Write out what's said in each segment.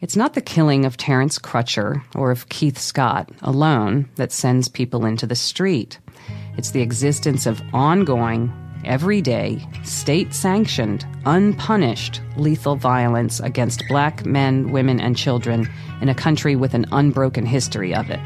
It's not the killing of Terence Crutcher or of Keith Scott alone that sends people into the street. It's the existence of ongoing, everyday, state sanctioned, unpunished lethal violence against black men, women, and children in a country with an unbroken history of it.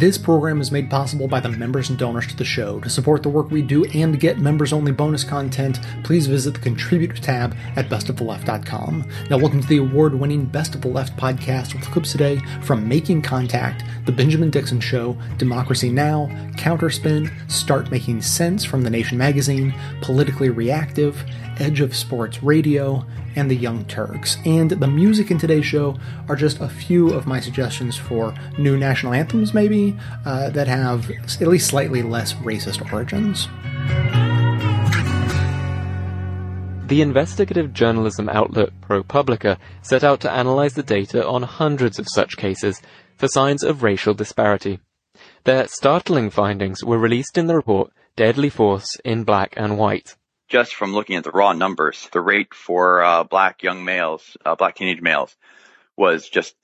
This program is made possible by the members and donors to the show. To support the work we do and get members only bonus content, please visit the Contribute tab at bestoftheleft.com. Now, welcome to the award winning Best of the Left podcast with clips today from Making Contact, The Benjamin Dixon Show, Democracy Now!, Counterspin, Start Making Sense from The Nation magazine, Politically Reactive, Edge of Sports Radio, and the Young Turks. And the music in today's show are just a few of my suggestions for new national anthems, maybe, uh, that have at least slightly less racist origins. The investigative journalism outlet ProPublica set out to analyze the data on hundreds of such cases for signs of racial disparity. Their startling findings were released in the report Deadly Force in Black and White just from looking at the raw numbers, the rate for uh, black young males, uh, black teenage males, was just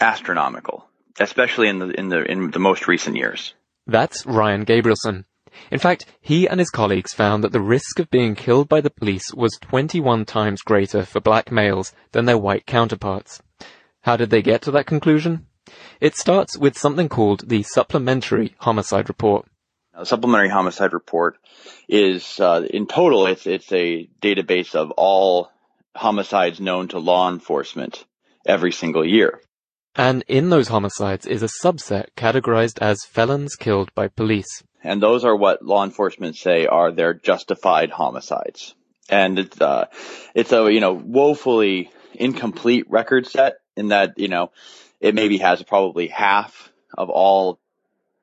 astronomical, especially in the in the in the most recent years. That's Ryan Gabrielson. In fact, he and his colleagues found that the risk of being killed by the police was 21 times greater for black males than their white counterparts. How did they get to that conclusion? It starts with something called the Supplementary Homicide Report. Supplementary homicide report is uh, in total it's it's a database of all homicides known to law enforcement every single year. And in those homicides is a subset categorized as felons killed by police. And those are what law enforcement say are their justified homicides. And it's uh, it's a you know woefully incomplete record set in that you know it maybe has probably half of all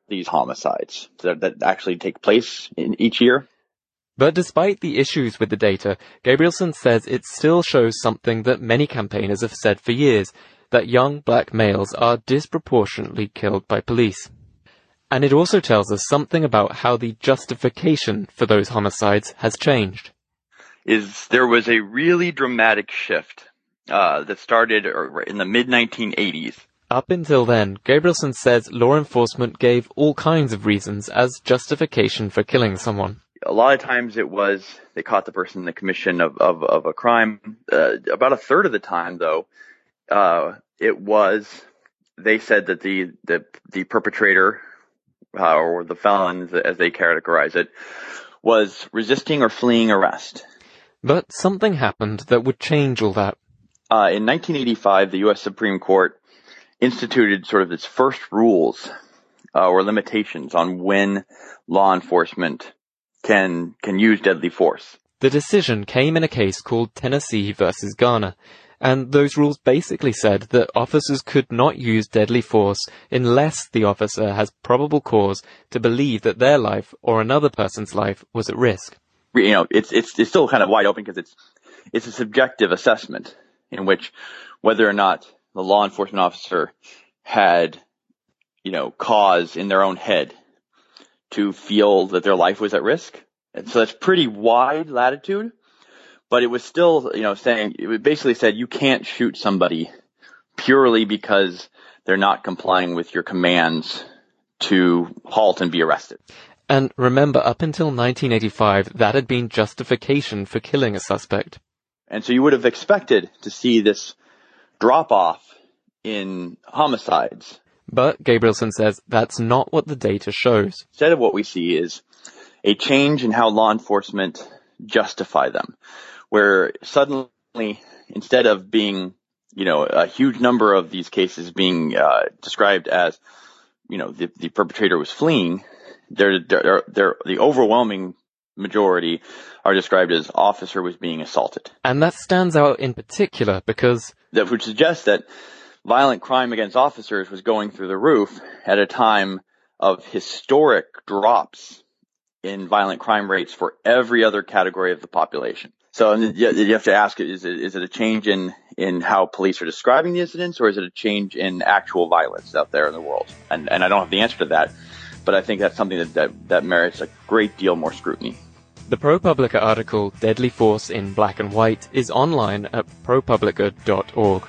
these homicides that, that actually take place in each year. But despite the issues with the data, Gabrielson says it still shows something that many campaigners have said for years, that young black males are disproportionately killed by police. And it also tells us something about how the justification for those homicides has changed. Is there was a really dramatic shift uh, that started in the mid 1980s up until then, Gabrielson says law enforcement gave all kinds of reasons as justification for killing someone. A lot of times it was they caught the person in the commission of, of, of a crime. Uh, about a third of the time, though, uh, it was they said that the the, the perpetrator uh, or the felons, as they categorize it, was resisting or fleeing arrest. But something happened that would change all that. Uh, in 1985, the U.S. Supreme Court instituted sort of its first rules uh, or limitations on when law enforcement can can use deadly force. The decision came in a case called Tennessee versus Garner, and those rules basically said that officers could not use deadly force unless the officer has probable cause to believe that their life or another person's life was at risk. You know, it's it's it's still kind of wide open because it's it's a subjective assessment in which whether or not the law enforcement officer had, you know, cause in their own head to feel that their life was at risk. And so that's pretty wide latitude, but it was still, you know, saying, it basically said you can't shoot somebody purely because they're not complying with your commands to halt and be arrested. And remember, up until 1985, that had been justification for killing a suspect. And so you would have expected to see this drop off in homicides. But Gabrielson says that's not what the data shows. Instead of what we see is a change in how law enforcement justify them, where suddenly, instead of being, you know, a huge number of these cases being uh, described as, you know, the, the perpetrator was fleeing, they're, they're, they're, the overwhelming majority are described as officer was being assaulted. And that stands out in particular because that would suggest that violent crime against officers was going through the roof at a time of historic drops in violent crime rates for every other category of the population. So you have to ask, is it, is it a change in, in how police are describing the incidents or is it a change in actual violence out there in the world? And, and I don't have the answer to that, but I think that's something that, that, that merits a great deal more scrutiny. The ProPublica article Deadly Force in Black and White is online at propublica.org.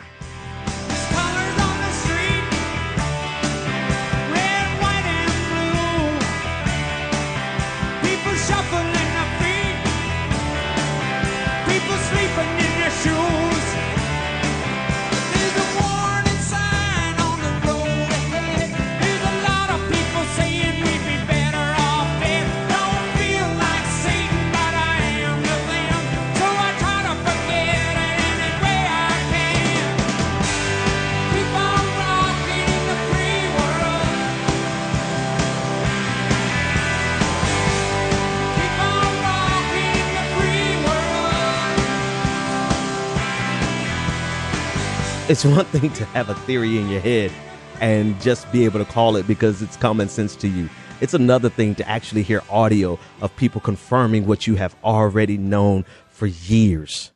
it's one thing to have a theory in your head and just be able to call it because it's common sense to you. It's another thing to actually hear audio of people confirming what you have already known for years.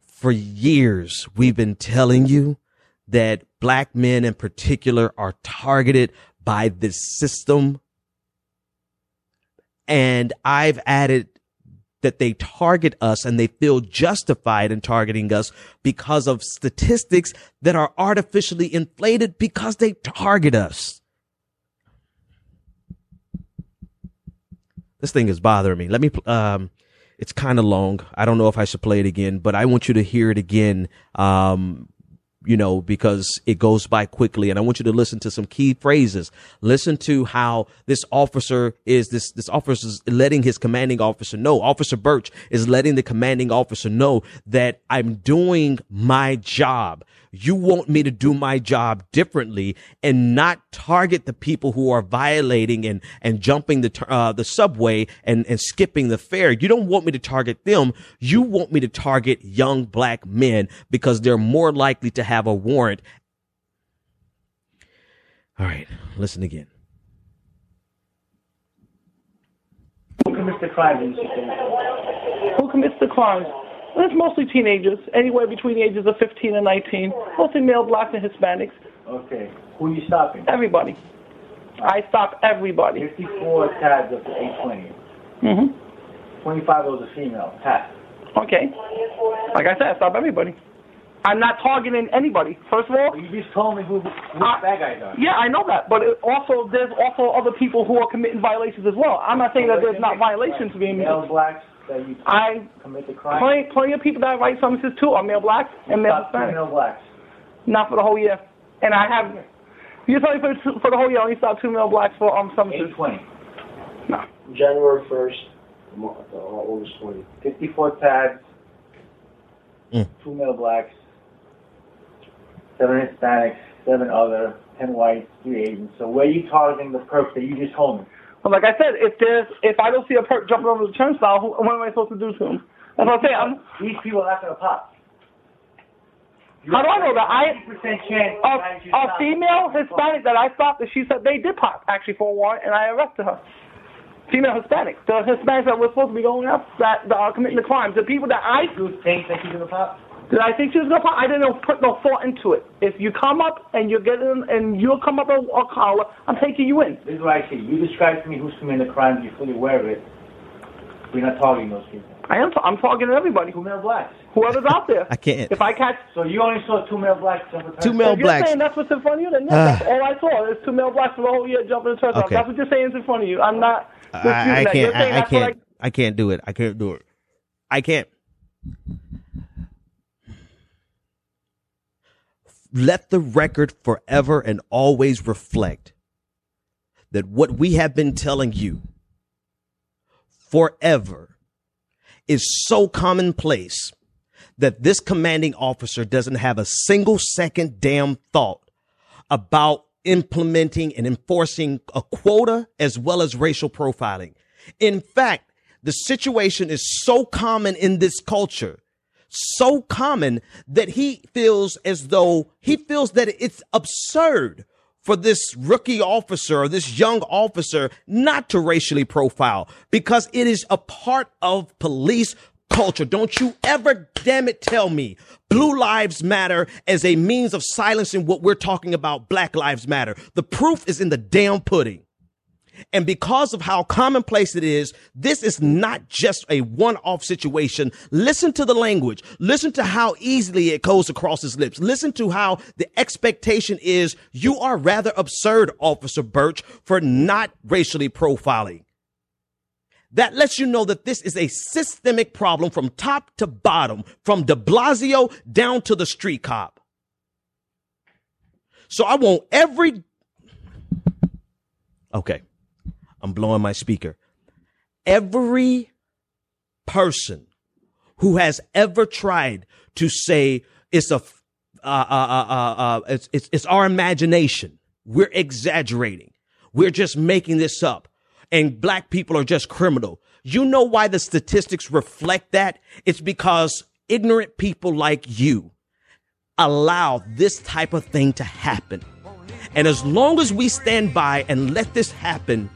For years, we've been telling you that black men in particular are targeted by this system. And I've added that they target us and they feel justified in targeting us because of statistics that are artificially inflated because they target us. This thing is bothering me. Let me, um, it's kind of long. I don't know if I should play it again, but I want you to hear it again. Um, you know, because it goes by quickly. And I want you to listen to some key phrases. Listen to how this officer is this, this officer is letting his commanding officer know. Officer Birch is letting the commanding officer know that I'm doing my job. You want me to do my job differently and not target the people who are violating and, and jumping the, uh, the subway and, and skipping the fare. You don't want me to target them. You want me to target young black men because they're more likely to have a warrant. All right, listen again. Who commits the crimes? Who commits the crimes? It's mostly teenagers, anywhere between the ages of 15 and 19, mostly male, blacks, and Hispanics. Okay. Who are you stopping? Everybody. I stop everybody. 54 tabs up to 820. Mm-hmm. 25 of those are female. Pass. Okay. Like I said, I stop everybody. I'm not targeting anybody. First of all, you just told me who, who uh, bad guys are. Yeah, I know that, but also there's also other people who are committing violations as well. I'm not saying that there's not violations being male blacks that you I commit the crime. Plenty, plenty of people that write summonses too are male blacks and male Hispanics. Male blacks. Not for the whole year, and I have. You tell me for, for the whole year, I only stopped two male blacks for um summonses. Eight twenty. No. January first, August twenty. Fifty-four tags. Mm. Two male blacks seven Hispanics, seven other, ten whites, three Asians. So where are you targeting the perp that you just told me? Like I said, if there's if I don't see a perp jumping over the turnstile, who, what am I supposed to do to him? That's what I'm saying. I'm, These people are not going to pop. You How do I know that? I chance a, a female Hispanic that I stopped, and she said they did pop actually for a warrant, and I arrested her. Female Hispanic, the Hispanics that were supposed to be going up that, that are uh, committing the crimes, the people that I you think that she's gonna pop. Did I think she was gonna pop? I didn't put no thought into it. If you come up and you're getting and you'll come up a, a collar, I'm taking you in. This is what I say. You describe to me who's committing the crime. You're fully aware of it. We're not targeting those people. I am. T- I'm targeting everybody. Two male blacks. Whoever's out there. I can't. If I catch. So you only saw two male blacks jumping Two male if blacks. You're saying that's what's in front of you. Then yeah, ah. that's all I saw is two male blacks for the whole year jumping the turnstile. Okay. That's what you're saying is in front of you. I'm not. I, I disputing that. You're can't. I, I can't. I can't do it. I can't do it. I can't. Let the record forever and always reflect that what we have been telling you forever is so commonplace that this commanding officer doesn't have a single second damn thought about implementing and enforcing a quota as well as racial profiling. In fact, the situation is so common in this culture, so common that he feels as though he feels that it's absurd for this rookie officer or this young officer not to racially profile because it is a part of police culture. Don't you ever, damn it, tell me blue lives matter as a means of silencing what we're talking about. Black lives matter. The proof is in the damn pudding. And because of how commonplace it is, this is not just a one-off situation. Listen to the language. Listen to how easily it goes across his lips. Listen to how the expectation is you are rather absurd, Officer Burch, for not racially profiling. That lets you know that this is a systemic problem from top to bottom, from de Blasio down to the street cop. So I want every. Okay. I'm blowing my speaker. Every person who has ever tried to say it's a, uh, uh, uh, uh, uh it's, it's, it's our imagination. We're exaggerating. We're just making this up and black people are just criminal. You know why the statistics reflect that? It's because ignorant people like you allow this type of thing to happen. And as long as we stand by and let this happen,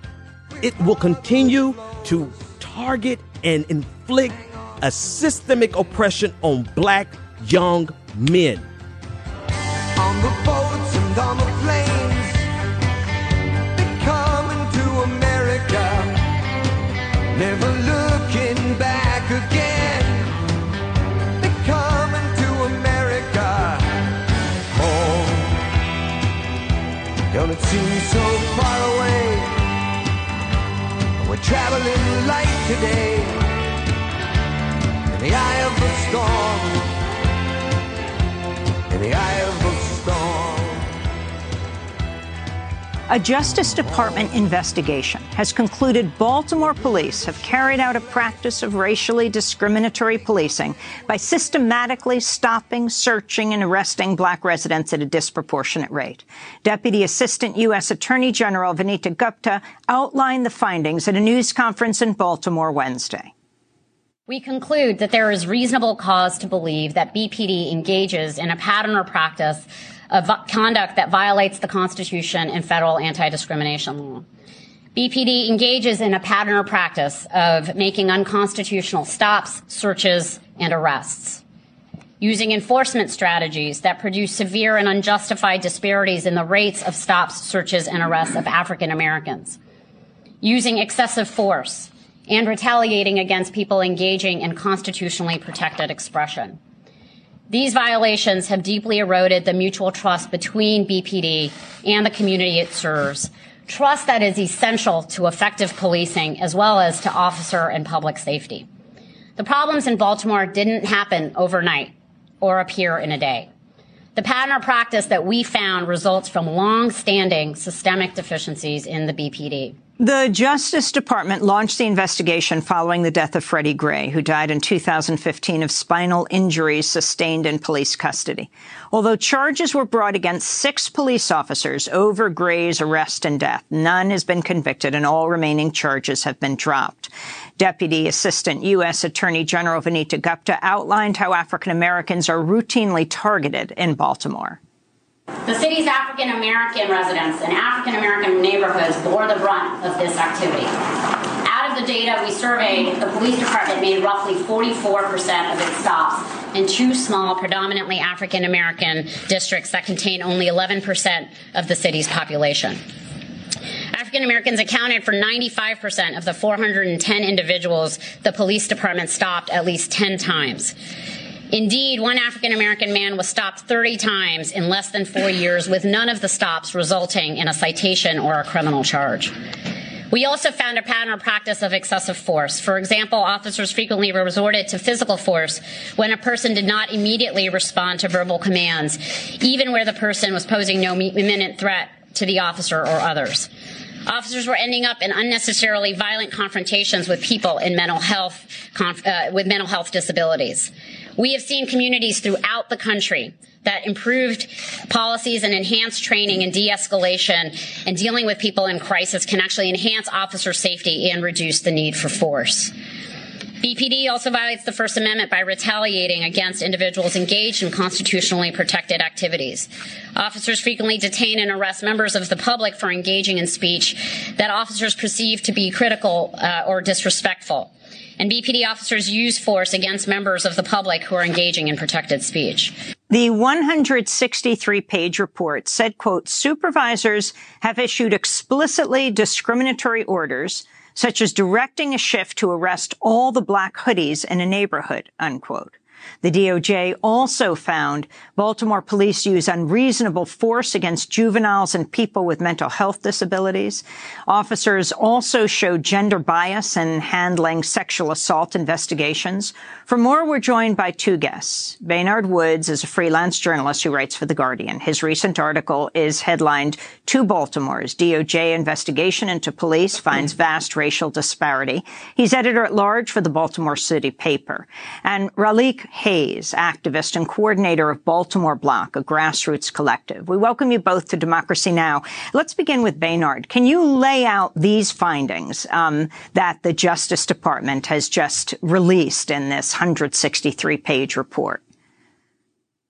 it will continue to target and inflict a systemic oppression on black young men. On the boats and on the planes, coming to America, never looking back again. They're coming to America. Oh, Don't it seem so traveling light today in the eye of the storm. In the eye A Justice Department investigation has concluded Baltimore police have carried out a practice of racially discriminatory policing by systematically stopping, searching, and arresting black residents at a disproportionate rate. Deputy Assistant U.S. Attorney General Vanita Gupta outlined the findings at a news conference in Baltimore Wednesday. We conclude that there is reasonable cause to believe that BPD engages in a pattern or practice conduct that violates the Constitution and federal anti-discrimination law. BPD engages in a pattern or practice of making unconstitutional stops, searches, and arrests. Using enforcement strategies that produce severe and unjustified disparities in the rates of stops, searches, and arrests of African Americans. Using excessive force and retaliating against people engaging in constitutionally protected expression. These violations have deeply eroded the mutual trust between BPD and the community it serves, trust that is essential to effective policing as well as to officer and public safety. The problems in Baltimore didn't happen overnight or appear in a day. The pattern or practice that we found results from long-standing systemic deficiencies in the BPD. The Justice Department launched the investigation following the death of Freddie Gray, who died in 2015 of spinal injuries sustained in police custody. Although charges were brought against six police officers over Gray's arrest and death, none has been convicted and all remaining charges have been dropped. Deputy Assistant U.S. Attorney General Vanita Gupta outlined how African Americans are routinely targeted in Baltimore. The city's African American residents and African American neighborhoods bore the brunt of this activity. Out of the data we surveyed, the police department made roughly 44% of its stops in two small, predominantly African American districts that contain only 11% of the city's population. African Americans accounted for 95% of the 410 individuals the police department stopped at least 10 times. Indeed, one African American man was stopped 30 times in less than four years, with none of the stops resulting in a citation or a criminal charge. We also found a pattern or practice of excessive force. For example, officers frequently resorted to physical force when a person did not immediately respond to verbal commands, even where the person was posing no imminent threat to the officer or others. Officers were ending up in unnecessarily violent confrontations with people in mental health, uh, with mental health disabilities. We have seen communities throughout the country that improved policies and enhanced training and de-escalation and dealing with people in crisis can actually enhance officer safety and reduce the need for force. BPD also violates the First Amendment by retaliating against individuals engaged in constitutionally protected activities. Officers frequently detain and arrest members of the public for engaging in speech that officers perceive to be critical uh, or disrespectful and BPD officers use force against members of the public who are engaging in protected speech. The 163 page report said, quote, supervisors have issued explicitly discriminatory orders, such as directing a shift to arrest all the black hoodies in a neighborhood, unquote. The DOJ also found Baltimore police use unreasonable force against juveniles and people with mental health disabilities. Officers also showed gender bias in handling sexual assault investigations. For more, we're joined by two guests. Baynard Woods is a freelance journalist who writes for The Guardian. His recent article is headlined, To Baltimore's DOJ investigation into police finds vast racial disparity. He's editor at large for the Baltimore City paper. And Ralikh Hayes, activist and coordinator of Baltimore BLOC, a grassroots collective. We welcome you both to Democracy Now! Let's begin with Baynard. Can you lay out these findings um, that the Justice Department has just released in this 163 page report?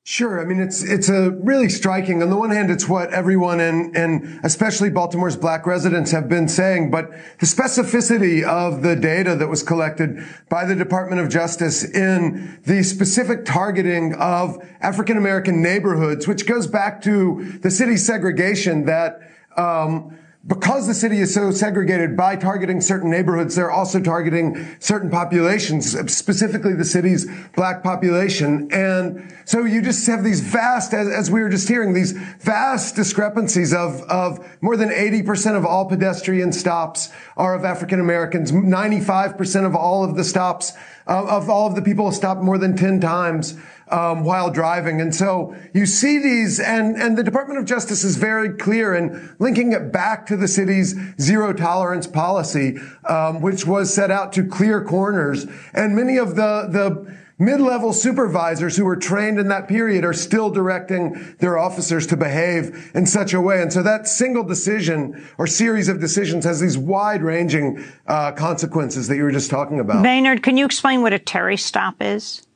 Sure. I mean, it's, it's a really striking. On the one hand, it's what everyone and, and especially Baltimore's black residents have been saying, but the specificity of the data that was collected by the Department of Justice in the specific targeting of African American neighborhoods, which goes back to the city segregation that, um, because the city is so segregated by targeting certain neighborhoods, they're also targeting certain populations, specifically the city's black population. And so you just have these vast, as, as we were just hearing, these vast discrepancies of, of more than 80% of all pedestrian stops are of African Americans. 95% of all of the stops, uh, of all of the people stopped more than 10 times um, while driving. And so you see these, and, and the Department of Justice is very clear in linking it back to the city's zero tolerance policy, um, which was set out to clear corners. And many of the, the, Mid-level supervisors who were trained in that period are still directing their officers to behave in such a way. And so that single decision or series of decisions has these wide-ranging uh, consequences that you were just talking about. Baynard, can you explain what a Terry stop is?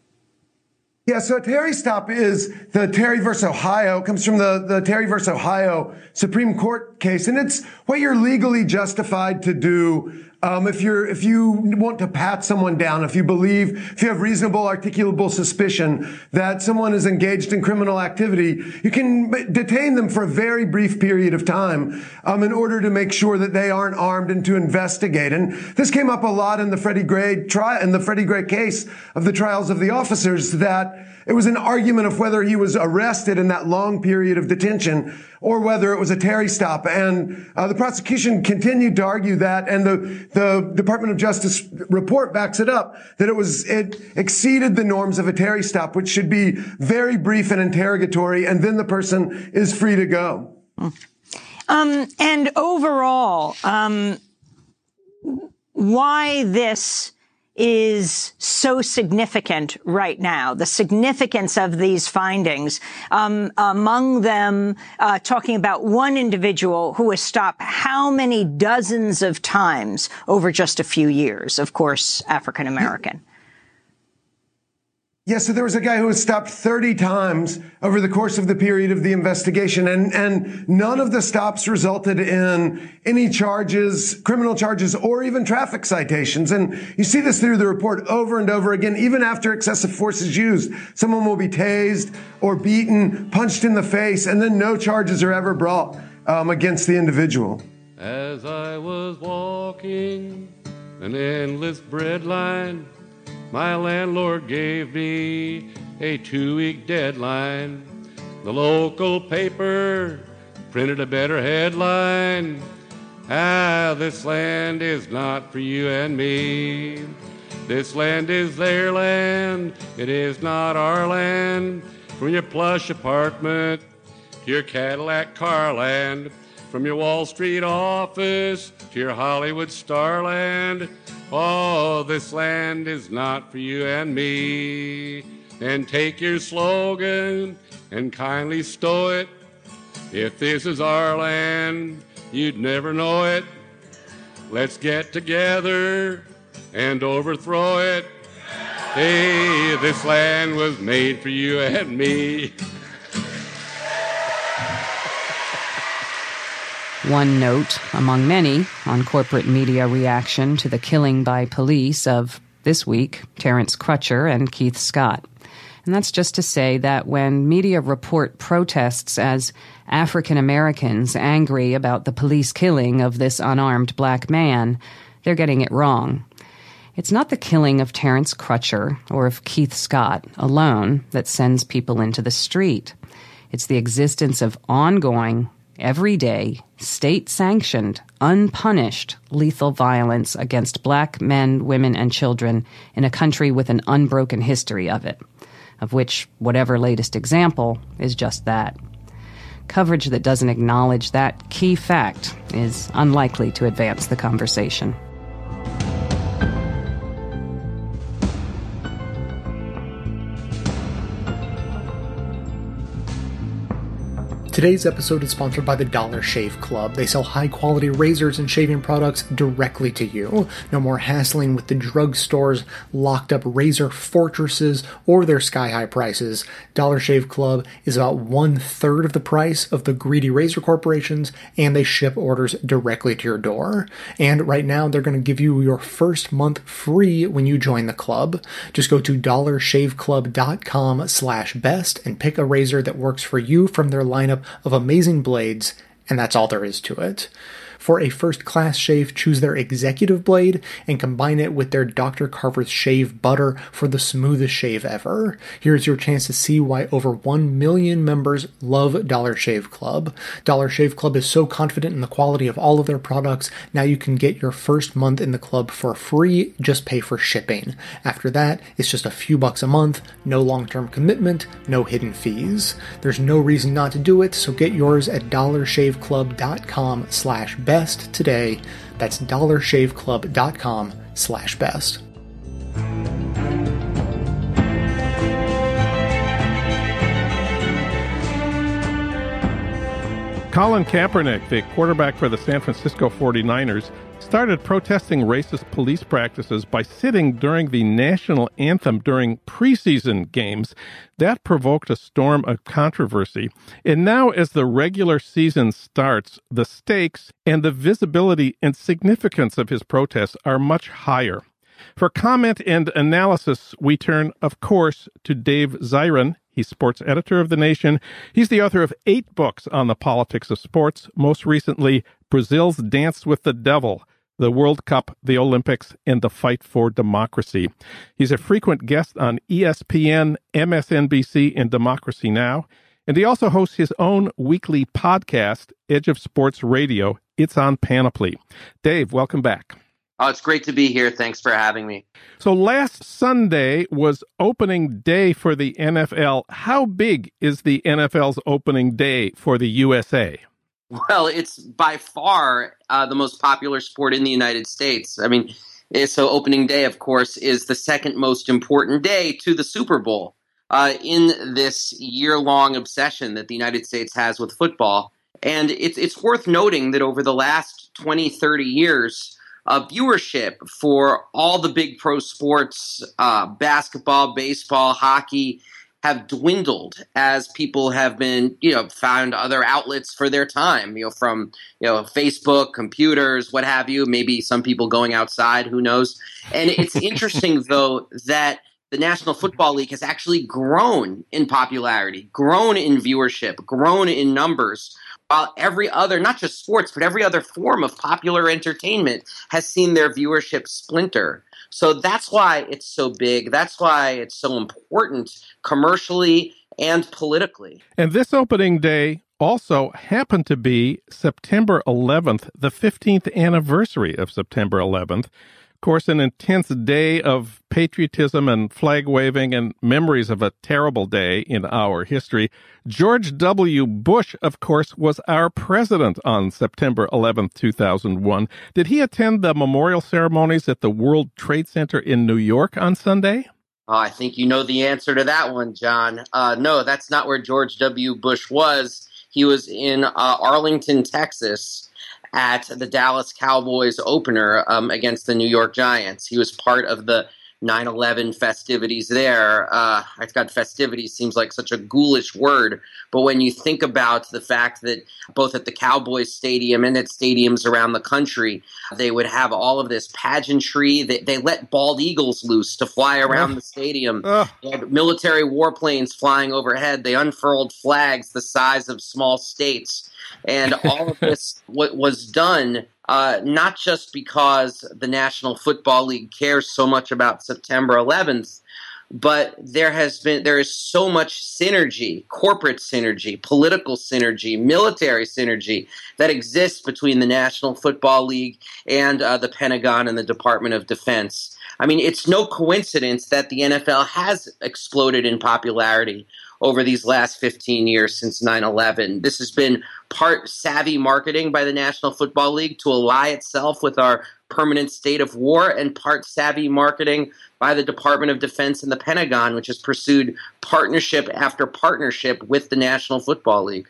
Yeah, so Terry stop is the Terry versus Ohio. Comes from the, the Terry versus Ohio Supreme Court case. And it's what you're legally justified to do um, if you're if you want to pat someone down, if you believe, if you have reasonable articulable suspicion that someone is engaged in criminal activity, you can detain them for a very brief period of time um, in order to make sure that they aren't armed and to investigate. And this came up a lot in the Freddie Gray trial, in the Freddie Gray case of the trials of the officers that it was an argument of whether he was arrested in that long period of detention or whether it was a Terry stop. And uh, the prosecution continued to argue that, and the, the Department of Justice report backs it up, that it was, it exceeded the norms of a Terry stop, which should be very brief and interrogatory, and then the person is free to go. Um, and overall, um, why this is so significant right now. The significance of these findings, um, among them, uh, talking about one individual who was stopped how many dozens of times over just a few years. Of course, African American. Yeah, so there was a guy who was stopped 30 times over the course of the period of the investigation, and, and none of the stops resulted in any charges, criminal charges, or even traffic citations. And you see this through the report over and over again, even after excessive force is used. Someone will be tased or beaten, punched in the face, and then no charges are ever brought um, against the individual. As I was walking an endless bread line, my landlord gave me a two week deadline. The local paper printed a better headline. Ah, this land is not for you and me. This land is their land, it is not our land. From your plush apartment to your Cadillac Carland, from your Wall Street office to your Hollywood starland. Oh, this land is not for you and me. And take your slogan and kindly stow it. If this is our land, you'd never know it. Let's get together and overthrow it. Hey, this land was made for you and me. One note among many on corporate media reaction to the killing by police of this week Terence Crutcher and Keith Scott. And that's just to say that when media report protests as African Americans angry about the police killing of this unarmed black man, they're getting it wrong. It's not the killing of Terence Crutcher or of Keith Scott alone that sends people into the street. It's the existence of ongoing, everyday, state sanctioned, unpunished lethal violence against black men, women, and children in a country with an unbroken history of it, of which whatever latest example is just that. Coverage that doesn't acknowledge that key fact is unlikely to advance the conversation. Today's episode is sponsored by the Dollar Shave Club. They sell high quality razors and shaving products directly to you. No more hassling with the drugstore's locked up razor fortresses or their sky high prices. Dollar Shave Club is about one third of the price of the greedy razor corporations, and they ship orders directly to your door. And right now, they're going to give you your first month free when you join the club. Just go to dollarshaveclub.com slash best and pick a razor that works for you from their lineup of amazing blades, and that's all there is to it. For a first class shave, choose their executive blade and combine it with their Dr. Carver's shave butter for the smoothest shave ever. Here's your chance to see why over 1 million members love Dollar Shave Club. Dollar Shave Club is so confident in the quality of all of their products, now you can get your first month in the club for free, just pay for shipping. After that, it's just a few bucks a month, no long term commitment, no hidden fees. There's no reason not to do it, so get yours at dollarshaveclub.com slash best today. That's dollarshaveclub.com slash best. Colin Kaepernick, the quarterback for the San Francisco 49ers, started protesting racist police practices by sitting during the national anthem during preseason games. That provoked a storm of controversy. And now, as the regular season starts, the stakes and the visibility and significance of his protests are much higher. For comment and analysis, we turn, of course, to Dave Zirin. He's sports editor of The Nation. He's the author of eight books on the politics of sports, most recently, Brazil's Dance with the Devil, the World Cup, the Olympics, and the fight for democracy. He's a frequent guest on ESPN, MSNBC, and Democracy Now! And he also hosts his own weekly podcast, Edge of Sports Radio. It's on Panoply. Dave, welcome back. Oh, it's great to be here. Thanks for having me. So last Sunday was opening day for the NFL. How big is the NFL's opening day for the USA? Well, it's by far uh, the most popular sport in the United States. I mean, eh, so opening day, of course, is the second most important day to the Super Bowl uh, in this year long obsession that the United States has with football. And it's, it's worth noting that over the last 20, 30 years, uh, viewership for all the big pro sports, uh, basketball, baseball, hockey, have dwindled as people have been, you know, found other outlets for their time, you know, from, you know, Facebook, computers, what have you, maybe some people going outside, who knows. And it's interesting, though, that the National Football League has actually grown in popularity, grown in viewership, grown in numbers while every other, not just sports, but every other form of popular entertainment has seen their viewership splinter. So that's why it's so big. That's why it's so important commercially and politically. And this opening day also happened to be September 11th, the 15th anniversary of September 11th course, an intense day of patriotism and flag waving and memories of a terrible day in our history. George W. Bush, of course, was our president on September 11th, 2001. Did he attend the memorial ceremonies at the World Trade Center in New York on Sunday? Oh, I think you know the answer to that one, John. Uh, no, that's not where George W. Bush was. He was in uh, Arlington, Texas at the Dallas Cowboys opener um, against the New York Giants. He was part of the 9/11 festivities there. Uh, I've got festivities seems like such a ghoulish word, but when you think about the fact that both at the Cowboys Stadium and at stadiums around the country, they would have all of this pageantry. They, they let bald eagles loose to fly around the stadium. They had military warplanes flying overhead. They unfurled flags the size of small states. And all of this what was done uh, not just because the National Football League cares so much about September 11th, but there has been there is so much synergy, corporate synergy, political synergy, military synergy that exists between the National Football League and uh, the Pentagon and the Department of Defense. I mean, it's no coincidence that the NFL has exploded in popularity over these last 15 years since 9 11. This has been part savvy marketing by the National Football League to ally itself with our permanent state of war, and part savvy marketing by the Department of Defense and the Pentagon, which has pursued partnership after partnership with the National Football League.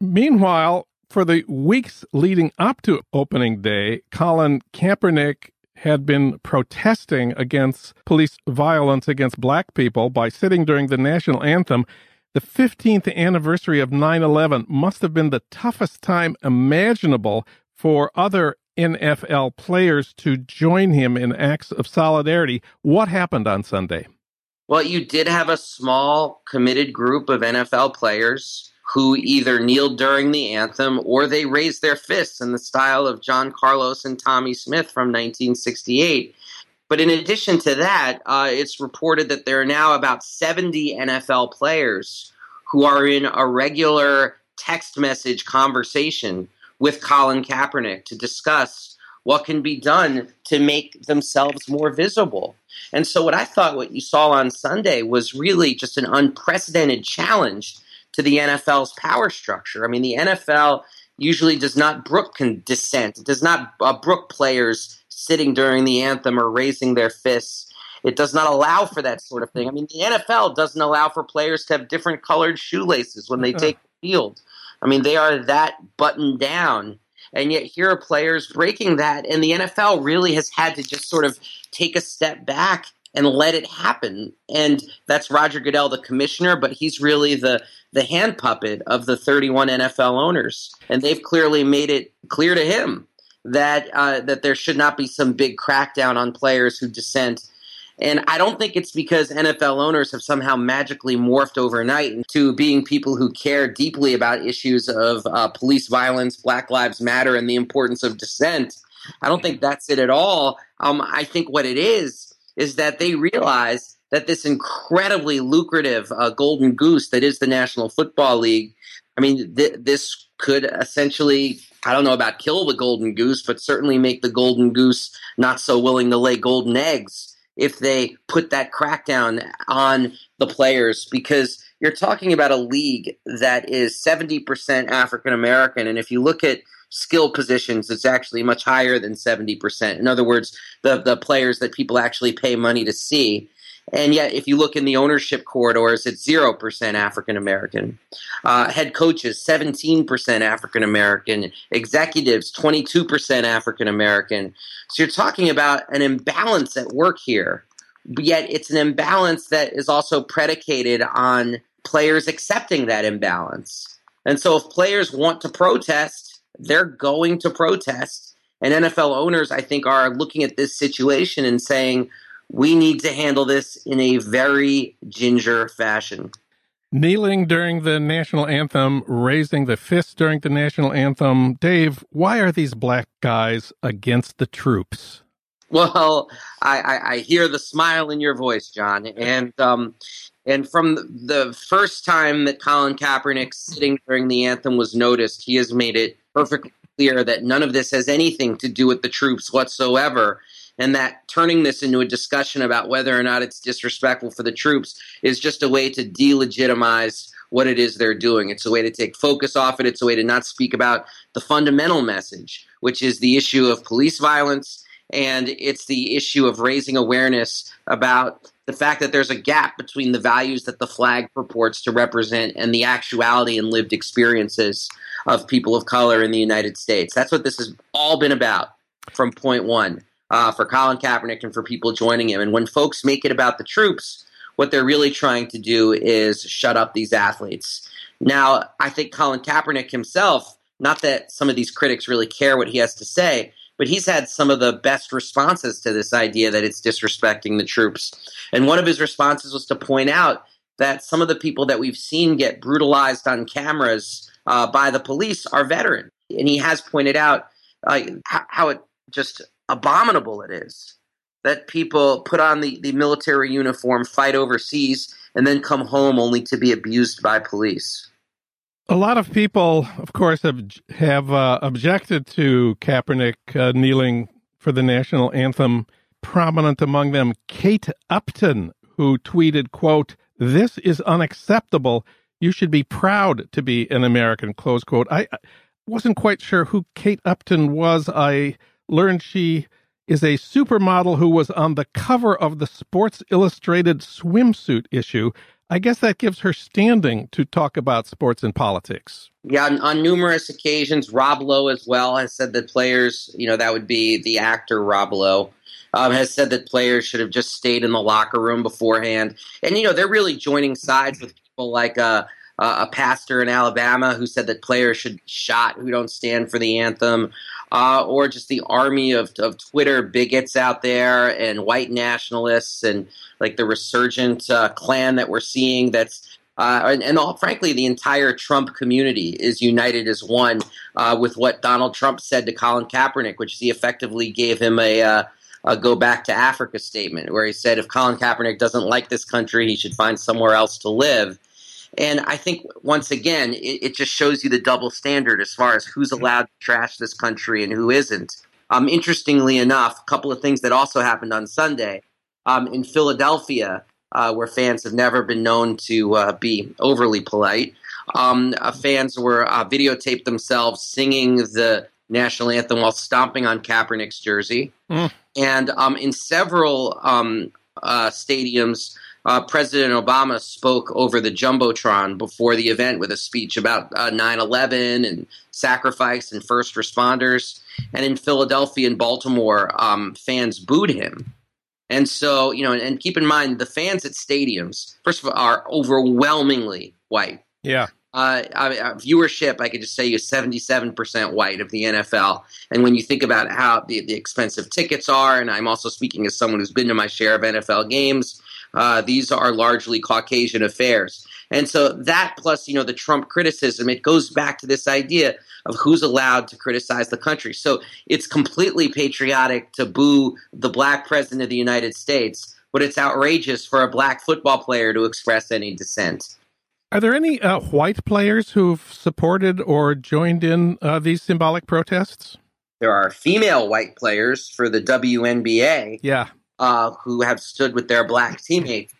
Meanwhile, for the weeks leading up to opening day, Colin Kaepernick had been protesting against police violence against black people by sitting during the national anthem the 15th anniversary of 9 11 must have been the toughest time imaginable for other NFL players to join him in acts of solidarity. What happened on Sunday? Well, you did have a small committed group of NFL players who either kneeled during the anthem or they raised their fists in the style of John Carlos and Tommie Smith from 1968. But in addition to that, uh, it's reported that there are now about 70 NFL players who are in a regular text message conversation with Colin Kaepernick to discuss what can be done to make themselves more visible. And so, what I thought what you saw on Sunday was really just an unprecedented challenge to the NFL's power structure. I mean, the NFL usually does not brook dissent, it does not uh, brook players sitting during the anthem or raising their fists. It does not allow for that sort of thing. I mean, the NFL doesn't allow for players to have different colored shoelaces when they take the field. I mean, they are that buttoned down. And yet, here are players breaking that. And the NFL really has had to just sort of take a step back and let it happen. And that's Roger Goodell, the commissioner, but he's really the the hand puppet of the 31 NFL owners, and they've clearly made it clear to him that uh, that there should not be some big crackdown on players who dissent. And I don't think it's because NFL owners have somehow magically morphed overnight into being people who care deeply about issues of uh, police violence, Black Lives Matter, and the importance of dissent. I don't think that's it at all. Um, I think what it is is that they realize that this incredibly lucrative uh, golden goose that is the National Football League. I mean, th- this could essentially I don't know about kill the golden goose, but certainly make the golden goose not so willing to lay golden eggs if they put that crackdown on the players because you're talking about a league that is 70% African American. And if you look at skill positions, it's actually much higher than 70%. In other words, the, the players that people actually pay money to see. And yet, if you look in the ownership corridors, it's 0% African American. Uh, head coaches, 17% African American. Executives, 22% African American. So you're talking about an imbalance at work here. Yet it's an imbalance that is also predicated on players accepting that imbalance. And so if players want to protest, they're going to protest. And NFL owners, I think, are looking at this situation and saying, we need to handle this in a very ginger fashion. Kneeling during the national anthem, raising the fist during the national anthem. Dave, why are these black guys against the troops? Well, I, I, I hear the smile in your voice, John, and um, and from the first time that Colin Kaepernick sitting during the anthem was noticed, he has made it perfectly clear that none of this has anything to do with the troops whatsoever and that turning this into a discussion about whether or not it's disrespectful for the troops is just a way to delegitimize what it is they're doing. It's a way to take focus off it. It's a way to not speak about the fundamental message, which is the issue of police violence, and it's the issue of raising awareness about the fact that there's a gap between the values that the flag purports to represent and the actuality and lived experiences of people of color in the United States. That's what this has all been about from point one. Uh, for Colin Kaepernick and for people joining him. And when folks make it about the troops, what they're really trying to do is shut up these athletes. Now, I think Colin Kaepernick himself, not that some of these critics really care what he has to say, but he's had some of the best responses to this idea that it's disrespecting the troops. And one of his responses was to point out that some of the people that we've seen get brutalized on cameras uh, by the police are veterans. And he has pointed out uh, how it just abominable it is that people put on the, the military uniform, fight overseas, and then come home only to be abused by police. A lot of people, of course, have have uh, objected to Kaepernick uh, kneeling for the national anthem. Prominent among them, Kate Upton, who tweeted, "quote This is unacceptable. You should be proud to be an American." Close quote. I wasn't quite sure who Kate Upton was. I learned she is a supermodel who was on the cover of the Sports Illustrated swimsuit issue. I guess that gives her standing to talk about sports and politics. Yeah, on, on, numerous occasions, Rob Lowe as well has said that players, you know, that would be the actor Rob Lowe, um, has said that players should have just stayed in the locker room beforehand. And, you know, they're really joining sides with people like uh, a pastor in Alabama who said that players should shot who don't stand for the anthem, uh, or just the army of, of Twitter bigots out there and white nationalists and like the resurgent uh, Klan that we're seeing that's uh, and, and all, frankly, the entire Trump community is united as one uh, with what Donald Trump said to Colin Kaepernick, which is he effectively gave him a, uh, a go back to Africa statement, where he said if Colin Kaepernick doesn't like this country, he should find somewhere else to live. And I think once again, it, it, just shows you the double standard as far as who's allowed to trash this country and who isn't. Um, interestingly enough, a couple of things that also happened on Sunday um, in Philadelphia, uh, where fans have never been known to uh, be overly polite. Um, uh, fans were uh, videotaped themselves singing the national anthem while stomping on Kaepernick's jersey. Mm. And um, in several um, uh, stadiums, uh, President Obama spoke over the Jumbotron before the event with a speech about uh, 9 11 and sacrifice and first responders. And in Philadelphia and Baltimore, um, fans booed him. And so, you know, and, and, keep in mind the fans at stadiums, first of all, are overwhelmingly white. Yeah. Uh, uh, viewership, I could just say you 77% white of the NFL. And when you think about how the, the expensive tickets are, and I'm also speaking as someone who's been to my share of NFL games, uh, these are largely Caucasian affairs. And so that plus, you know, the Trump criticism, it goes back to this idea of who's allowed to criticize the country. So it's completely patriotic to boo the black president of the United States, but it's outrageous for a black football player to express any dissent. Are there any uh, white players who've supported or joined in uh, these symbolic protests? There are female white players for the WNBA. Yeah uh, who have stood with their black teammates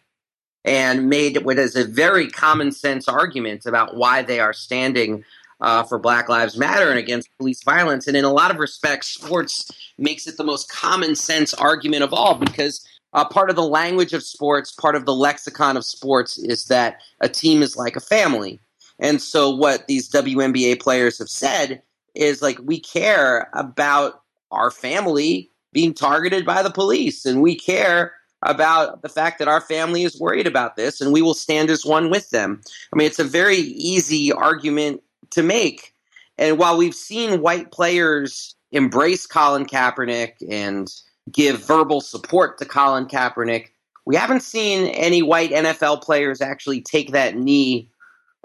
and made what is a very common sense argument about why they are standing uh, for Black Lives Matter and against police violence. And in a lot of respects, sports makes it the most common sense argument of all because uh, part of the language of sports, part of the lexicon of sports is that a team is like a family. And so, what these WNBA players have said is like, we care about our family being targeted by the police. And we care about the fact that our family is worried about this and we will stand as one with them. I mean, it's a very easy argument to make. And while we've seen white players embrace Colin Kaepernick and give verbal support to Colin Kaepernick, we haven't seen any white NFL players actually take that knee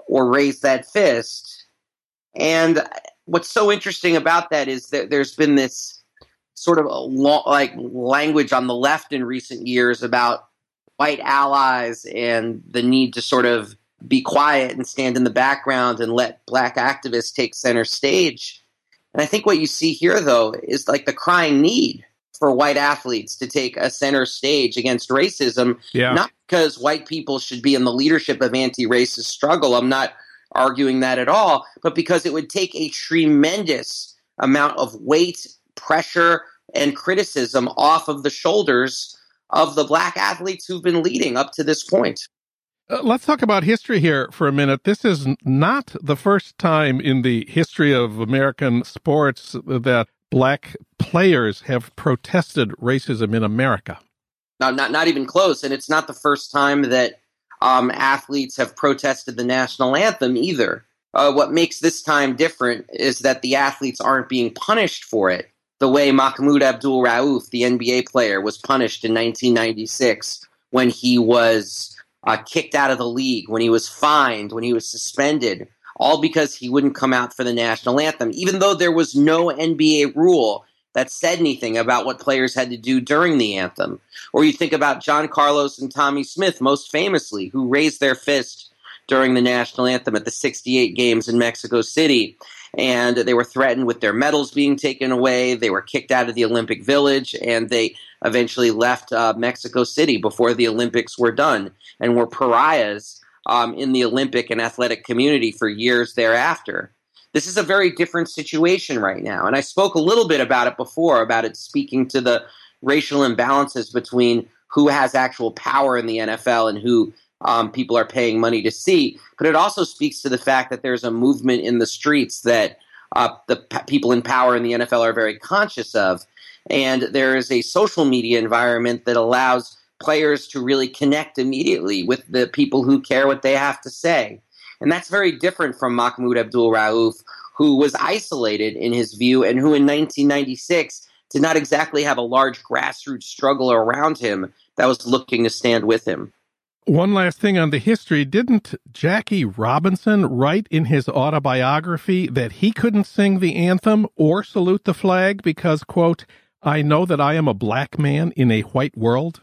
or raise that fist. And what's so interesting about that is that there's been this sort of lo- like language on the left in recent years about white allies and the need to sort of be quiet and stand in the background and let black activists take center stage. And I think what you see here, though, is like the crying need for white athletes to take a center stage against racism. Yeah. Not because white people should be in the leadership of anti racist struggle. I'm not arguing that at all, but because it would take a tremendous amount of weight pressure and criticism off of the shoulders of the black athletes who've been leading up to this point. Uh, let's talk about history here for a minute. This is not the first time in the history of American sports that black players have protested racism in America. No, not not even close. And it's not the first time that um, athletes have protested the national anthem either. Uh, what makes this time different is that the athletes aren't being punished for it the way Mahmoud Abdul Rauf, the NBA player, was punished in 1996 when he was uh, kicked out of the league, when he was fined, when he was suspended, all because he wouldn't come out for the national anthem, even though there was no NBA rule that said anything about what players had to do during the anthem. Or you think about John Carlos and Tommie Smith, most famously, who raised their fist during the national anthem at the 68 games in Mexico City. And they were threatened with their medals being taken away. They were kicked out of the Olympic Village, and they eventually left uh, Mexico City before the Olympics were done and were pariahs um, in the Olympic and athletic community for years thereafter. This is a very different situation right now. And I spoke a little bit about it before, about it speaking to the racial imbalances between who has actual power in the NFL and who um, people are paying money to see. But it also speaks to the fact that there's a movement in the streets that uh, the p- people in power in the NFL are very conscious of. And there is a social media environment that allows players to really connect immediately with the people who care what they have to say. And that's very different from Mahmoud Abdul Rauf, who was isolated in his view and who in 1996 did not exactly have a large grassroots struggle around him that was looking to stand with him. One last thing on the history. Didn't Jackie Robinson write in his autobiography that he couldn't sing the anthem or salute the flag because, quote, I know that I am a black man in a white world?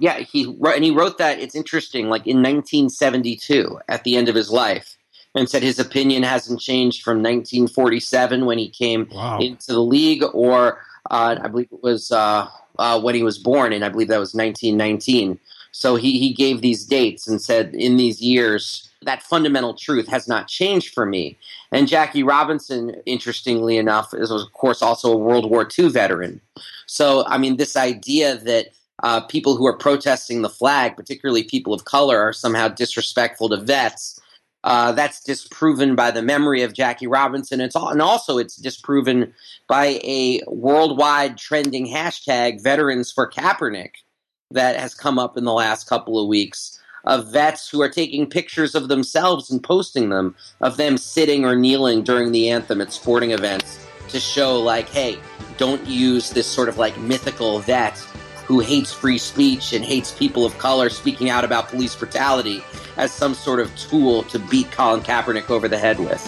Yeah, he wrote, and he wrote that. It's interesting, like in 1972, at the end of his life, and said his opinion hasn't changed from 1947 when he came wow. into the league, or uh, I believe it was uh, uh, when he was born, and I believe that was 1919. So he, he gave these dates and said, in these years, that fundamental truth has not changed for me. And Jackie Robinson, interestingly enough, is of course also a World War II veteran. So, I mean, this idea that uh, people who are protesting the flag, particularly people of color, are somehow disrespectful to vets. Uh, that's disproven by the memory of Jackie Robinson. It's all, and also it's disproven by a worldwide trending hashtag, Veterans for Kaepernick, that has come up in the last couple of weeks of vets who are taking pictures of themselves and posting them of them sitting or kneeling during the anthem at sporting events to show like hey don't use this sort of like mythical vet who hates free speech and hates people of color speaking out about police brutality as some sort of tool to beat Colin Kaepernick over the head with.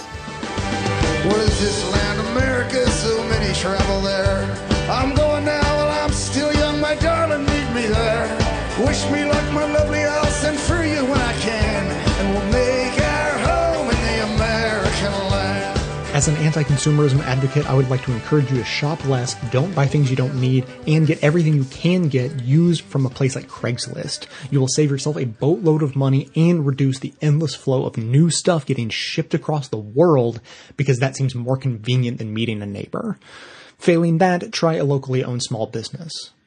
What is this land, America? So many travel there. I'm Wish me luck, my lovely, I'll send for you when I can, and we'll make our home in the American land. As an anti consumerism advocate, I would like to encourage you to shop less, don't buy things you don't need, and get everything you can get used from a place like Craigslist. You will save yourself a boatload of money and reduce the endless flow of new stuff getting shipped across the world because that seems more convenient than meeting a neighbor. Failing that, try a locally owned small business.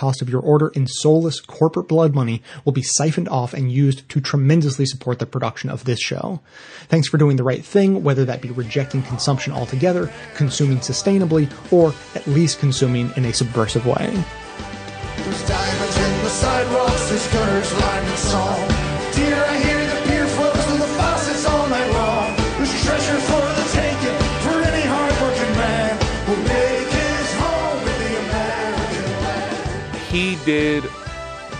cost of your order in soulless corporate blood money will be siphoned off and used to tremendously support the production of this show. Thanks for doing the right thing, whether that be rejecting consumption altogether, consuming sustainably, or at least consuming in a subversive way. Did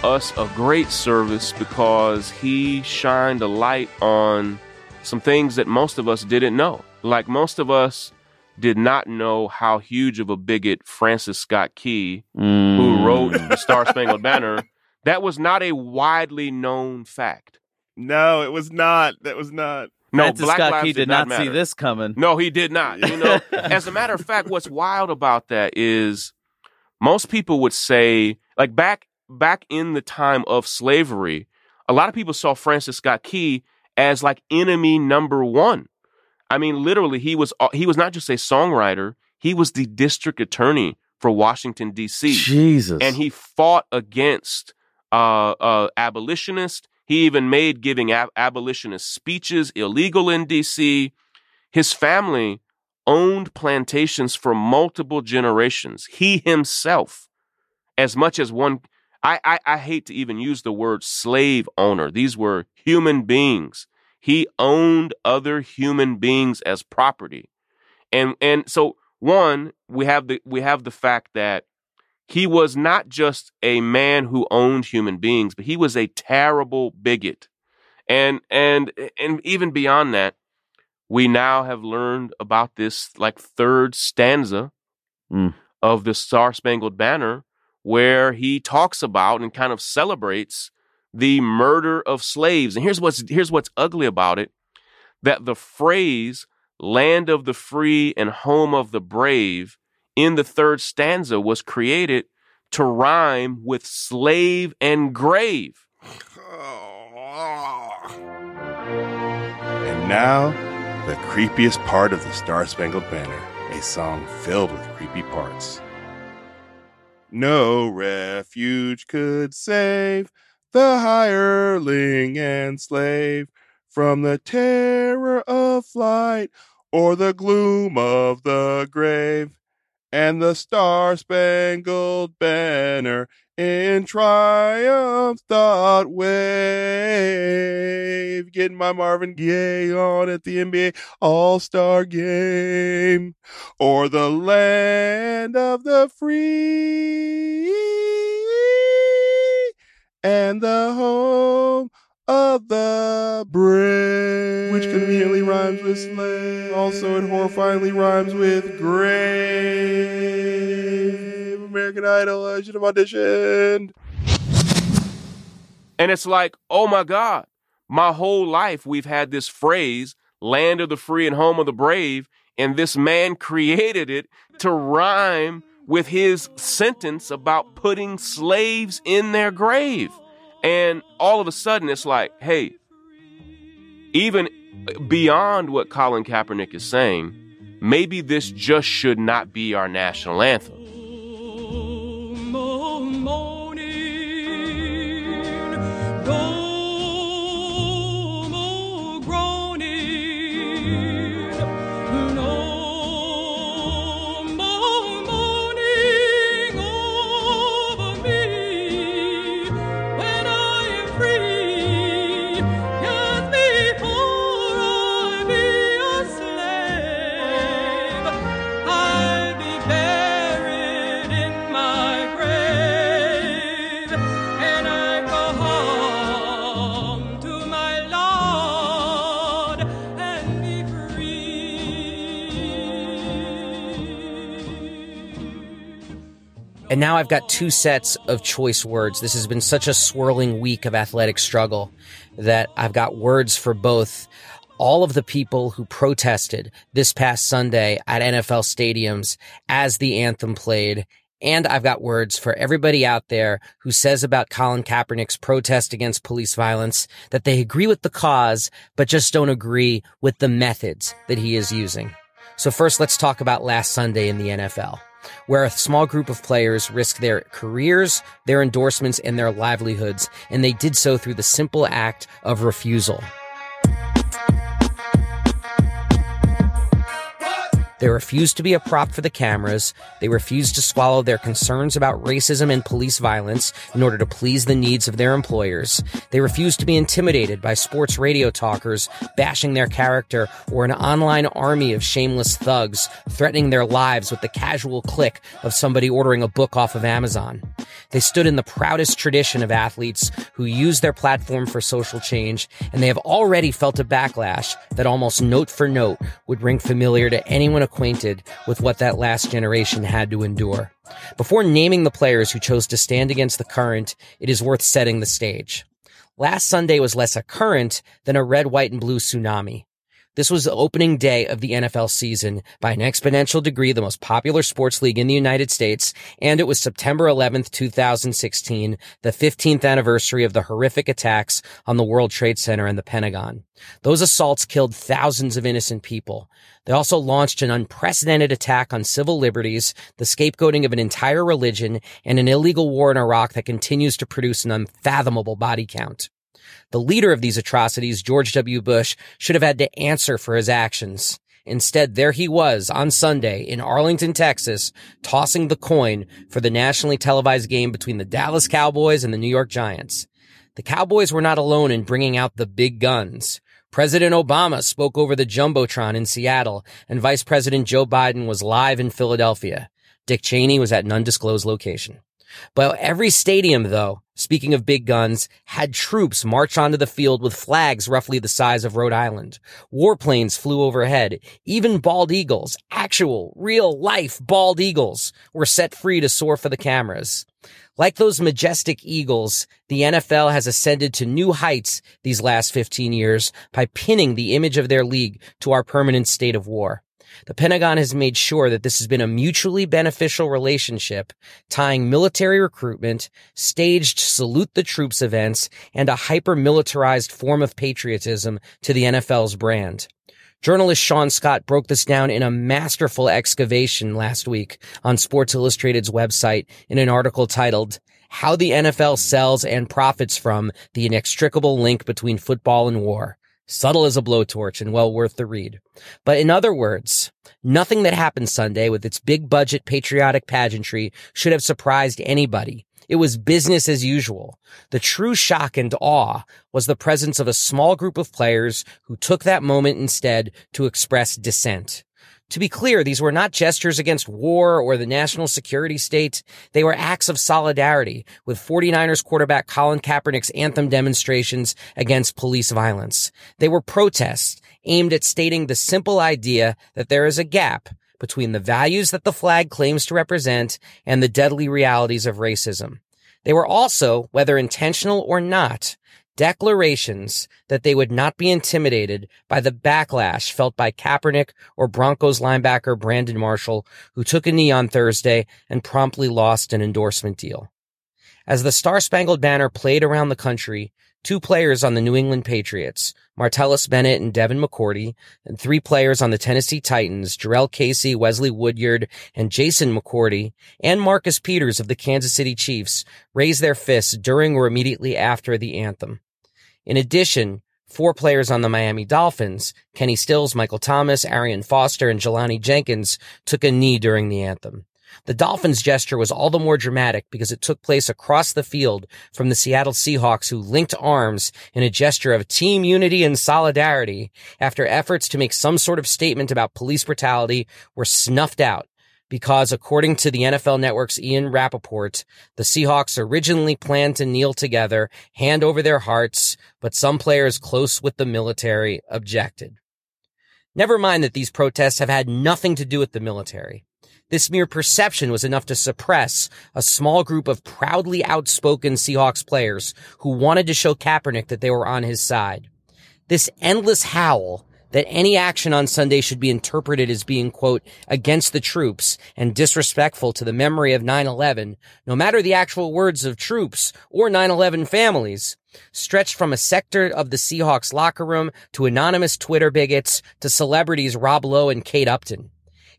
us a great service because he shined a light on some things that most of us didn't know. Like most of us did not know how huge of a bigot Francis Scott Key, who mm. wrote the Star Spangled Banner, that was not a widely known fact. No, it was not. That was not. No, Francis Black Scott Lives Key did did not see this coming. No, he did not. You know, as a matter of fact, what's wild about that is most people would say, like back back in the time of slavery, a lot of people saw Francis Scott Key as like enemy number one. I mean, literally, he was uh, he was not just a songwriter; he was the district attorney for Washington D.C. Jesus, and he fought against uh, uh, abolitionists. He even made giving ab- abolitionist speeches illegal in D.C. His family owned plantations for multiple generations. He himself, as much as one, I, I, I hate to even use the word slave owner. These were human beings. He owned other human beings as property. And, and so one, we have the, we have the fact that he was not just a man who owned human beings, but he was a terrible bigot. And, and, and even beyond that, we now have learned about this like third stanza Mm. of the Star Spangled Banner, where he talks about and kind of celebrates the murder of slaves. And here's what's here's what's ugly about it: that the phrase "land of the free and home of the brave" in the third stanza was created to rhyme with slave and grave. And now, the creepiest part of the Star Spangled Banner, a song filled with creepy parts. No refuge could save the hireling and slave from the terror of flight or the gloom of the grave. And the Star Spangled Banner in triumph dot wave. Getting my Marvin Gaye on at the NBA All Star game. Or the land of the free and the home of the brave. Which conveniently rhymes with slave. Also, it horrifyingly rhymes with grave. American Idol, I should have auditioned. And it's like, oh my God, my whole life we've had this phrase, land of the free and home of the brave, and this man created it to rhyme with his sentence about putting slaves in their grave. And all of a sudden, it's like, hey, even beyond what Colin Kaepernick is saying, maybe this just should not be our national anthem. Now I've got two sets of choice words. This has been such a swirling week of athletic struggle that I've got words for both all of the people who protested this past Sunday at NFL stadiums as the anthem played. And I've got words for everybody out there who says about Colin Kaepernick's protest against police violence that they agree with the cause, but just don't agree with the methods that he is using. So first, let's talk about last Sunday in the NFL where a small group of players risked their careers, their endorsements, and their livelihoods, and they did so through the simple act of refusal. They refused to be a prop for the cameras. They refused to swallow their concerns about racism and police violence in order to please the needs of their employers. They refused to be intimidated by sports radio talkers bashing their character or an online army of shameless thugs threatening their lives with the casual click of somebody ordering a book off of Amazon. They stood in the proudest tradition of athletes who use their platform for social change, and they have already felt a backlash that almost note for note would ring familiar to anyone acquainted with what that last generation had to endure. Before naming the players who chose to stand against the current, it is worth setting the stage. Last Sunday was less a current than a red, white, and blue tsunami. This was the opening day of the NFL season by an exponential degree, the most popular sports league in the United States. And it was September 11th, 2016, the 15th anniversary of the horrific attacks on the World Trade Center and the Pentagon. Those assaults killed thousands of innocent people. They also launched an unprecedented attack on civil liberties, the scapegoating of an entire religion, and an illegal war in Iraq that continues to produce an unfathomable body count. The leader of these atrocities, George W. Bush, should have had to answer for his actions. Instead, there he was on Sunday in Arlington, Texas, tossing the coin for the nationally televised game between the Dallas Cowboys and the New York Giants. The Cowboys were not alone in bringing out the big guns. President Obama spoke over the Jumbotron in Seattle, and Vice President Joe Biden was live in Philadelphia. Dick Cheney was at an undisclosed location. But every stadium, though, speaking of big guns, had troops march onto the field with flags roughly the size of Rhode Island. Warplanes flew overhead. Even bald eagles, actual, real life bald eagles, were set free to soar for the cameras. Like those majestic eagles, the NFL has ascended to new heights these last 15 years by pinning the image of their league to our permanent state of war. The Pentagon has made sure that this has been a mutually beneficial relationship, tying military recruitment, staged salute the troops events, and a hyper militarized form of patriotism to the NFL's brand. Journalist Sean Scott broke this down in a masterful excavation last week on Sports Illustrated's website in an article titled How the NFL Sells and Profits from the Inextricable Link Between Football and War subtle as a blowtorch and well worth the read. But in other words, nothing that happened Sunday with its big budget patriotic pageantry should have surprised anybody. It was business as usual. The true shock and awe was the presence of a small group of players who took that moment instead to express dissent. To be clear, these were not gestures against war or the national security state. They were acts of solidarity with 49ers quarterback Colin Kaepernick's anthem demonstrations against police violence. They were protests aimed at stating the simple idea that there is a gap between the values that the flag claims to represent and the deadly realities of racism. They were also, whether intentional or not, declarations that they would not be intimidated by the backlash felt by Kaepernick or Broncos linebacker Brandon Marshall, who took a knee on Thursday and promptly lost an endorsement deal. As the Star Spangled Banner played around the country, two players on the New England Patriots, Martellus Bennett and Devin McCourty, and three players on the Tennessee Titans, Jurrell Casey, Wesley Woodyard, and Jason McCourty, and Marcus Peters of the Kansas City Chiefs raised their fists during or immediately after the anthem. In addition, four players on the Miami Dolphins, Kenny Stills, Michael Thomas, Arian Foster, and Jelani Jenkins, took a knee during the anthem. The Dolphins gesture was all the more dramatic because it took place across the field from the Seattle Seahawks who linked arms in a gesture of team unity and solidarity after efforts to make some sort of statement about police brutality were snuffed out because according to the NFL Network's Ian Rapoport, the Seahawks originally planned to kneel together, hand over their hearts, but some players close with the military objected. Never mind that these protests have had nothing to do with the military. This mere perception was enough to suppress a small group of proudly outspoken Seahawks players who wanted to show Kaepernick that they were on his side. This endless howl that any action on Sunday should be interpreted as being, quote, against the troops and disrespectful to the memory of 9-11, no matter the actual words of troops or 9-11 families, stretched from a sector of the Seahawks locker room to anonymous Twitter bigots to celebrities Rob Lowe and Kate Upton.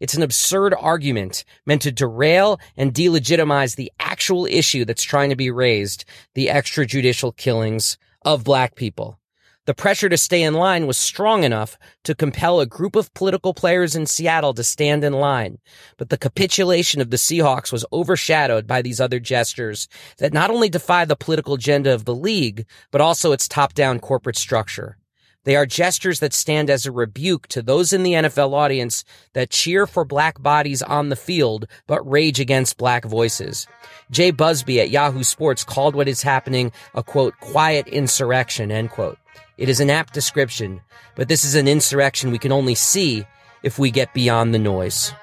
It's an absurd argument meant to derail and delegitimize the actual issue that's trying to be raised, the extrajudicial killings of black people. The pressure to stay in line was strong enough to compel a group of political players in Seattle to stand in line. But the capitulation of the Seahawks was overshadowed by these other gestures that not only defy the political agenda of the league, but also its top-down corporate structure. They are gestures that stand as a rebuke to those in the NFL audience that cheer for black bodies on the field, but rage against black voices. Jay Busbee at Yahoo Sports called what is happening a quote, quiet insurrection, end quote. It is an apt description, but this is an insurrection we can only see if we get beyond the noise.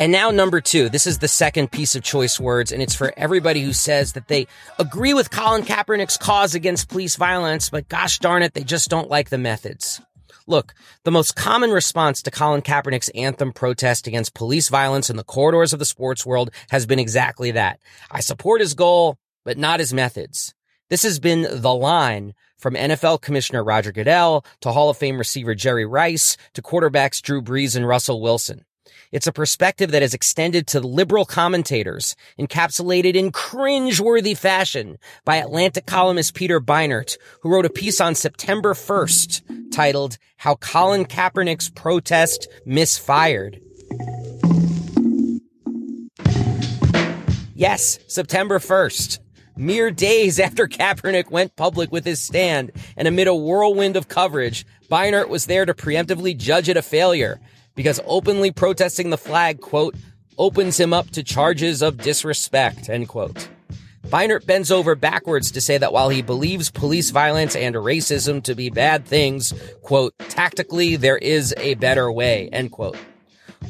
And now number two. This is the second piece of choice words, and it's for everybody who says that they agree with Colin Kaepernick's cause against police violence, but gosh darn it, they just don't like the methods. Look, the most common response to Colin Kaepernick's anthem protest against police violence in the corridors of the sports world has been exactly that. I support his goal, but not his methods. This has been the line from NFL Commissioner Roger Goodell to Hall of Fame receiver Jerry Rice to quarterbacks Drew Brees and Russell Wilson. It's a perspective that is extended to liberal commentators, encapsulated in cringe-worthy fashion by Atlantic columnist Peter Beinart, who wrote a piece on September 1st titled How Colin Kaepernick's Protest Misfired. Yes, September 1st. Mere days after Kaepernick went public with his stand and amid a whirlwind of coverage, Beinart was there to preemptively judge it a failure because openly protesting the flag, quote, opens him up to charges of disrespect, end quote. Beinart bends over backwards to say that while he believes police violence and racism to be bad things, quote, tactically there is a better way, end quote.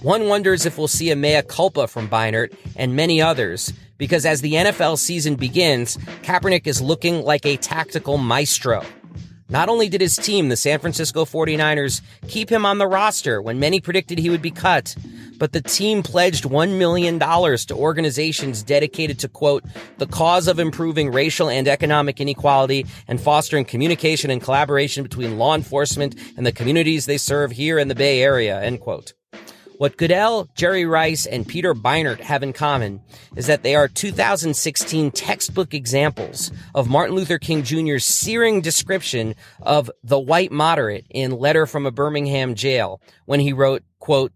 One wonders if we'll see a mea culpa from Beinart and many others, because as the NFL season begins, Kaepernick is looking like a tactical maestro. Not only did his team, the San Francisco 49ers, keep him on the roster when many predicted he would be cut, but the team pledged $1 million to organizations dedicated to, quote, the cause of improving racial and economic inequality and fostering communication and collaboration between law enforcement and the communities they serve here in the Bay Area, end quote. What Goodell, Jerry Rice, and Peter Beinart have in common is that they are 2016 textbook examples of Martin Luther King Jr.'s searing description of the white moderate in Letter from a Birmingham Jail when he wrote, quote,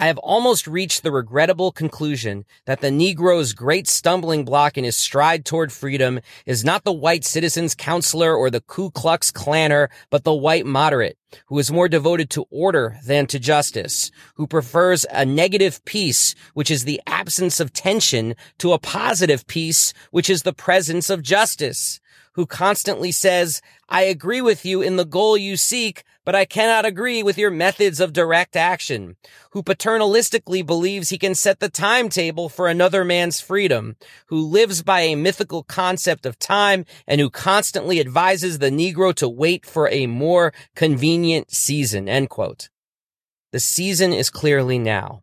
I have almost reached the regrettable conclusion that the Negro's great stumbling block in his stride toward freedom is not the white citizen's counselor or the Ku Klux Klanner, but the white moderate, who is more devoted to order than to justice, who prefers a negative peace, which is the absence of tension, to a positive peace, which is the presence of justice who constantly says, I agree with you in the goal you seek, but I cannot agree with your methods of direct action, who paternalistically believes he can set the timetable for another man's freedom, who lives by a mythical concept of time, and who constantly advises the Negro to wait for a more convenient season, end quote. The season is clearly now.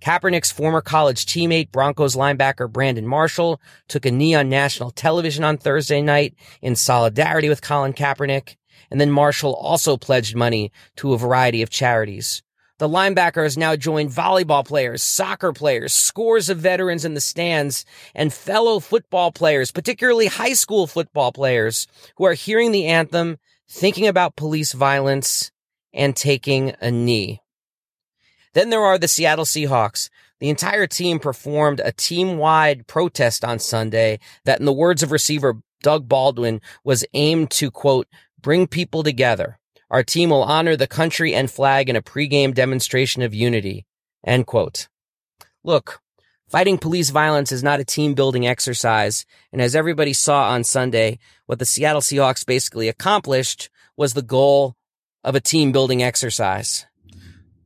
Kaepernick's former college teammate, Broncos linebacker Brandon Marshall, took a knee on national television on Thursday night in solidarity with Colin Kaepernick. And then Marshall also pledged money to a variety of charities. The linebacker has now joined volleyball players, soccer players, scores of veterans in the stands, and fellow football players, particularly high school football players, who are hearing the anthem, thinking about police violence, and taking a knee. Then there are the Seattle Seahawks. The entire team performed a team wide protest on Sunday that, in the words of receiver Doug Baldwin, was aimed to quote, bring people together. Our team will honor the country and flag in a pregame demonstration of unity. End quote. Look, fighting police violence is not a team building exercise. And as everybody saw on Sunday, what the Seattle Seahawks basically accomplished was the goal of a team building exercise.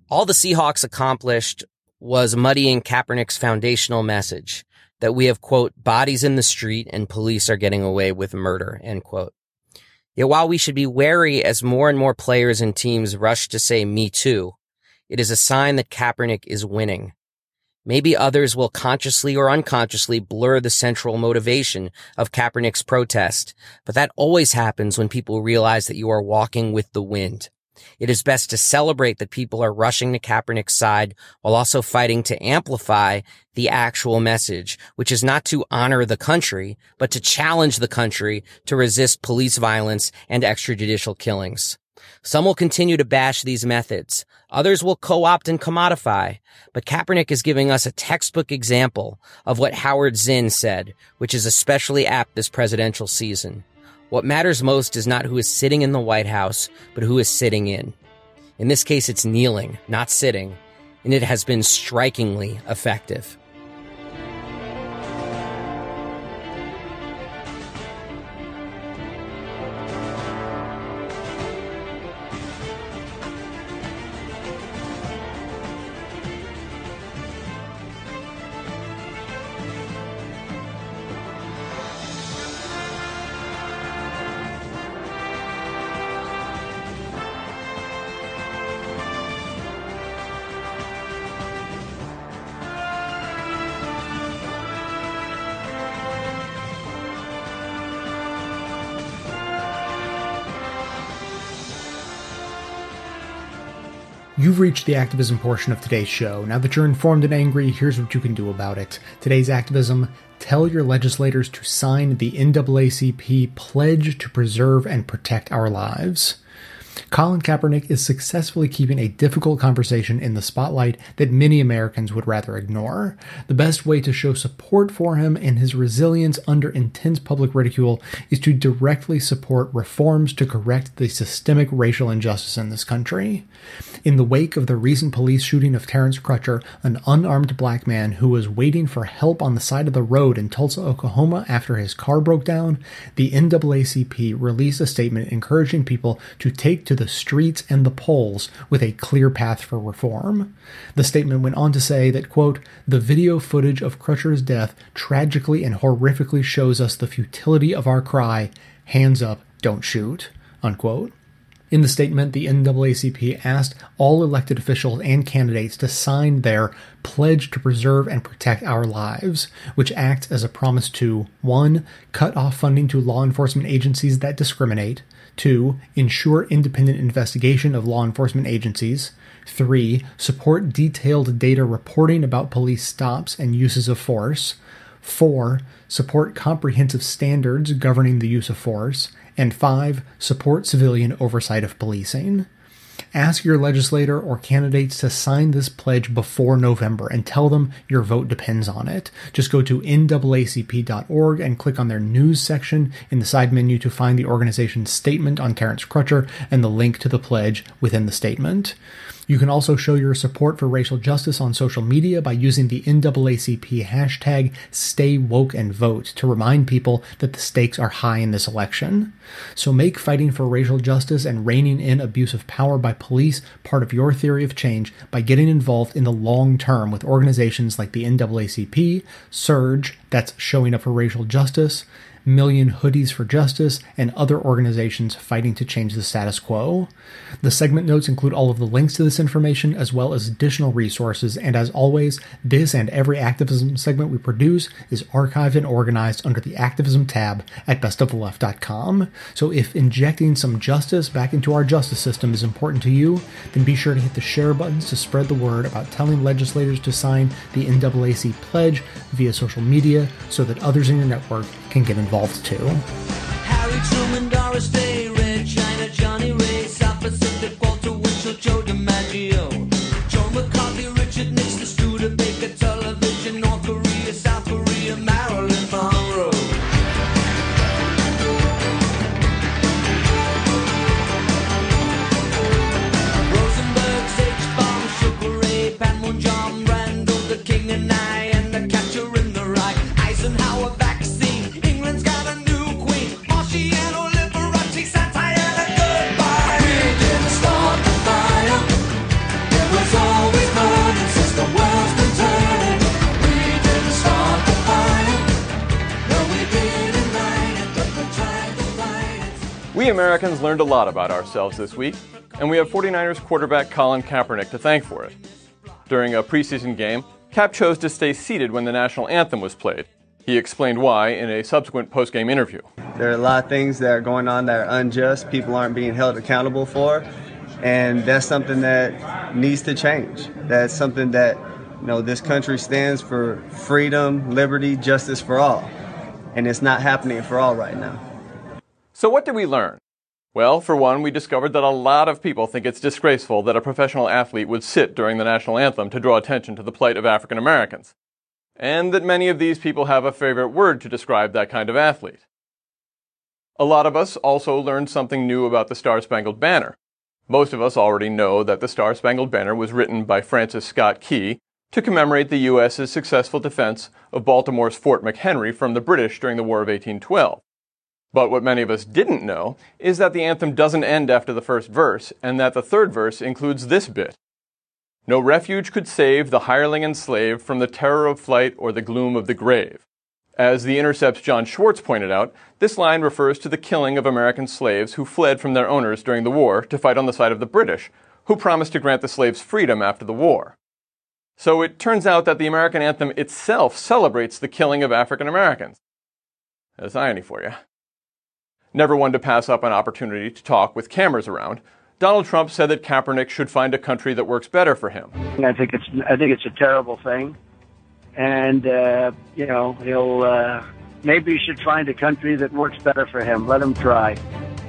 All the Seahawks accomplished was muddying Kaepernick's foundational message that we have, quote, bodies in the street and police are getting away with murder, end quote. Yet while we should be wary as more and more players and teams rush to say me too, it is a sign that Kaepernick is winning. Maybe others will consciously or unconsciously blur the central motivation of Kaepernick's protest, but that always happens when people realize that you are walking with the wind. It is best to celebrate that people are rushing to Kaepernick's side while also fighting to amplify the actual message, which is not to honor the country, but to challenge the country to resist police violence and extrajudicial killings. Some will continue to bash these methods. Others will co-opt and commodify. But Kaepernick is giving us a textbook example of what Howard Zinn said, which is especially apt this presidential season. What matters most is not who is sitting in the White House, but who is sitting in. In this case, it's kneeling, not sitting, and it has been strikingly effective. Reached the activism portion of today's show. Now that you're informed and angry, here's what you can do about it. Today's activism tell your legislators to sign the NAACP Pledge to Preserve and Protect Our Lives. Colin Kaepernick is successfully keeping a difficult conversation in the spotlight that many Americans would rather ignore. The best way to show support for him and his resilience under intense public ridicule is to directly support reforms to correct the systemic racial injustice in this country. In the wake of the recent police shooting of Terence Crutcher, an unarmed black man who was waiting for help on the side of the road in Tulsa, Oklahoma after his car broke down, the NAACP released a statement encouraging people to take to the streets and the polls with a clear path for reform. The statement went on to say that, quote, the video footage of Crutcher's death tragically and horrifically shows us the futility of our cry, hands up, don't shoot, unquote. In the statement, the NAACP asked all elected officials and candidates to sign their pledge to preserve and protect our lives, which acts as a promise to 1. cut off funding to law enforcement agencies that discriminate, 2. Ensure independent investigation of law enforcement agencies. 3. Support detailed data reporting about police stops and uses of force. 4. Support comprehensive standards governing the use of force. And 5. Support civilian oversight of policing. Ask your legislator or candidates to sign this pledge before November and tell them your vote depends on it. Just go to naacp.org and click on their news section in the side menu to find the organization's statement on Terence Crutcher and the link to the pledge within the statement. You can also show your support for racial justice on social media by using the NAACP hashtag StayWokeAndVote to remind people that the stakes are high in this election. So make fighting for racial justice and reining in abuse of power by police part of your theory of change by getting involved in the long term with organizations like the NAACP, SURGE, that's showing up for racial justice, Million Hoodies for Justice, and other organizations fighting to change the status quo. The segment notes include all of the links to this information as well as additional resources, and as always, this and every activism segment we produce is archived and organized under the activism tab at bestoftheleft.com. So if injecting some justice back into our justice system is important to you, then be sure to hit the share buttons to spread the word about telling legislators to sign the NAAC pledge via social media so that others in your network can get involved too. Harry Truman, Doris Day, Red China, Johnnie Ray, South Pacific, Walter Winchell, Joe DiMaggio, We Americans learned a lot about ourselves this week, and we have 49ers quarterback Colin Kaepernick to thank for it. During a preseason game, Cap chose to stay seated when the national anthem was played. He explained why in a subsequent postgame interview. There are a lot of things that are going on that are unjust, people aren't being held accountable for, and that's something that needs to change. That's something that you know this country stands for freedom, liberty, justice for all. And it's not happening for all right now. So, what did we learn? Well, for one, we discovered that a lot of people think it's disgraceful that a professional athlete would sit during the national anthem to draw attention to the plight of African Americans, and that many of these people have a favorite word to describe that kind of athlete. A lot of us also learned something new about the Star Spangled Banner. Most of us already know that the Star Spangled Banner was written by Francis Scott Key to commemorate the U.S.'s successful defense of Baltimore's Fort McHenry from the British during the War of 1812. But what many of us didn't know is that the anthem doesn't end after the first verse, and that the third verse includes this bit. No refuge could save the hireling and slave from the terror of flight or the gloom of the grave. As The Intercept's Jon Schwarz pointed out, this line refers to the killing of American slaves who fled from their owners during the war to fight on the side of the British, who promised to grant the slaves freedom after the war. So it turns out that the American anthem itself celebrates the killing of African Americans. That's irony for you. Never one to pass up an opportunity to talk with cameras around, Donald Trump said that Kaepernick should find a country that works better for him. I think it's I think it's a terrible thing, and uh, you know he'll uh, maybe he should find a country that works better for him. Let him try.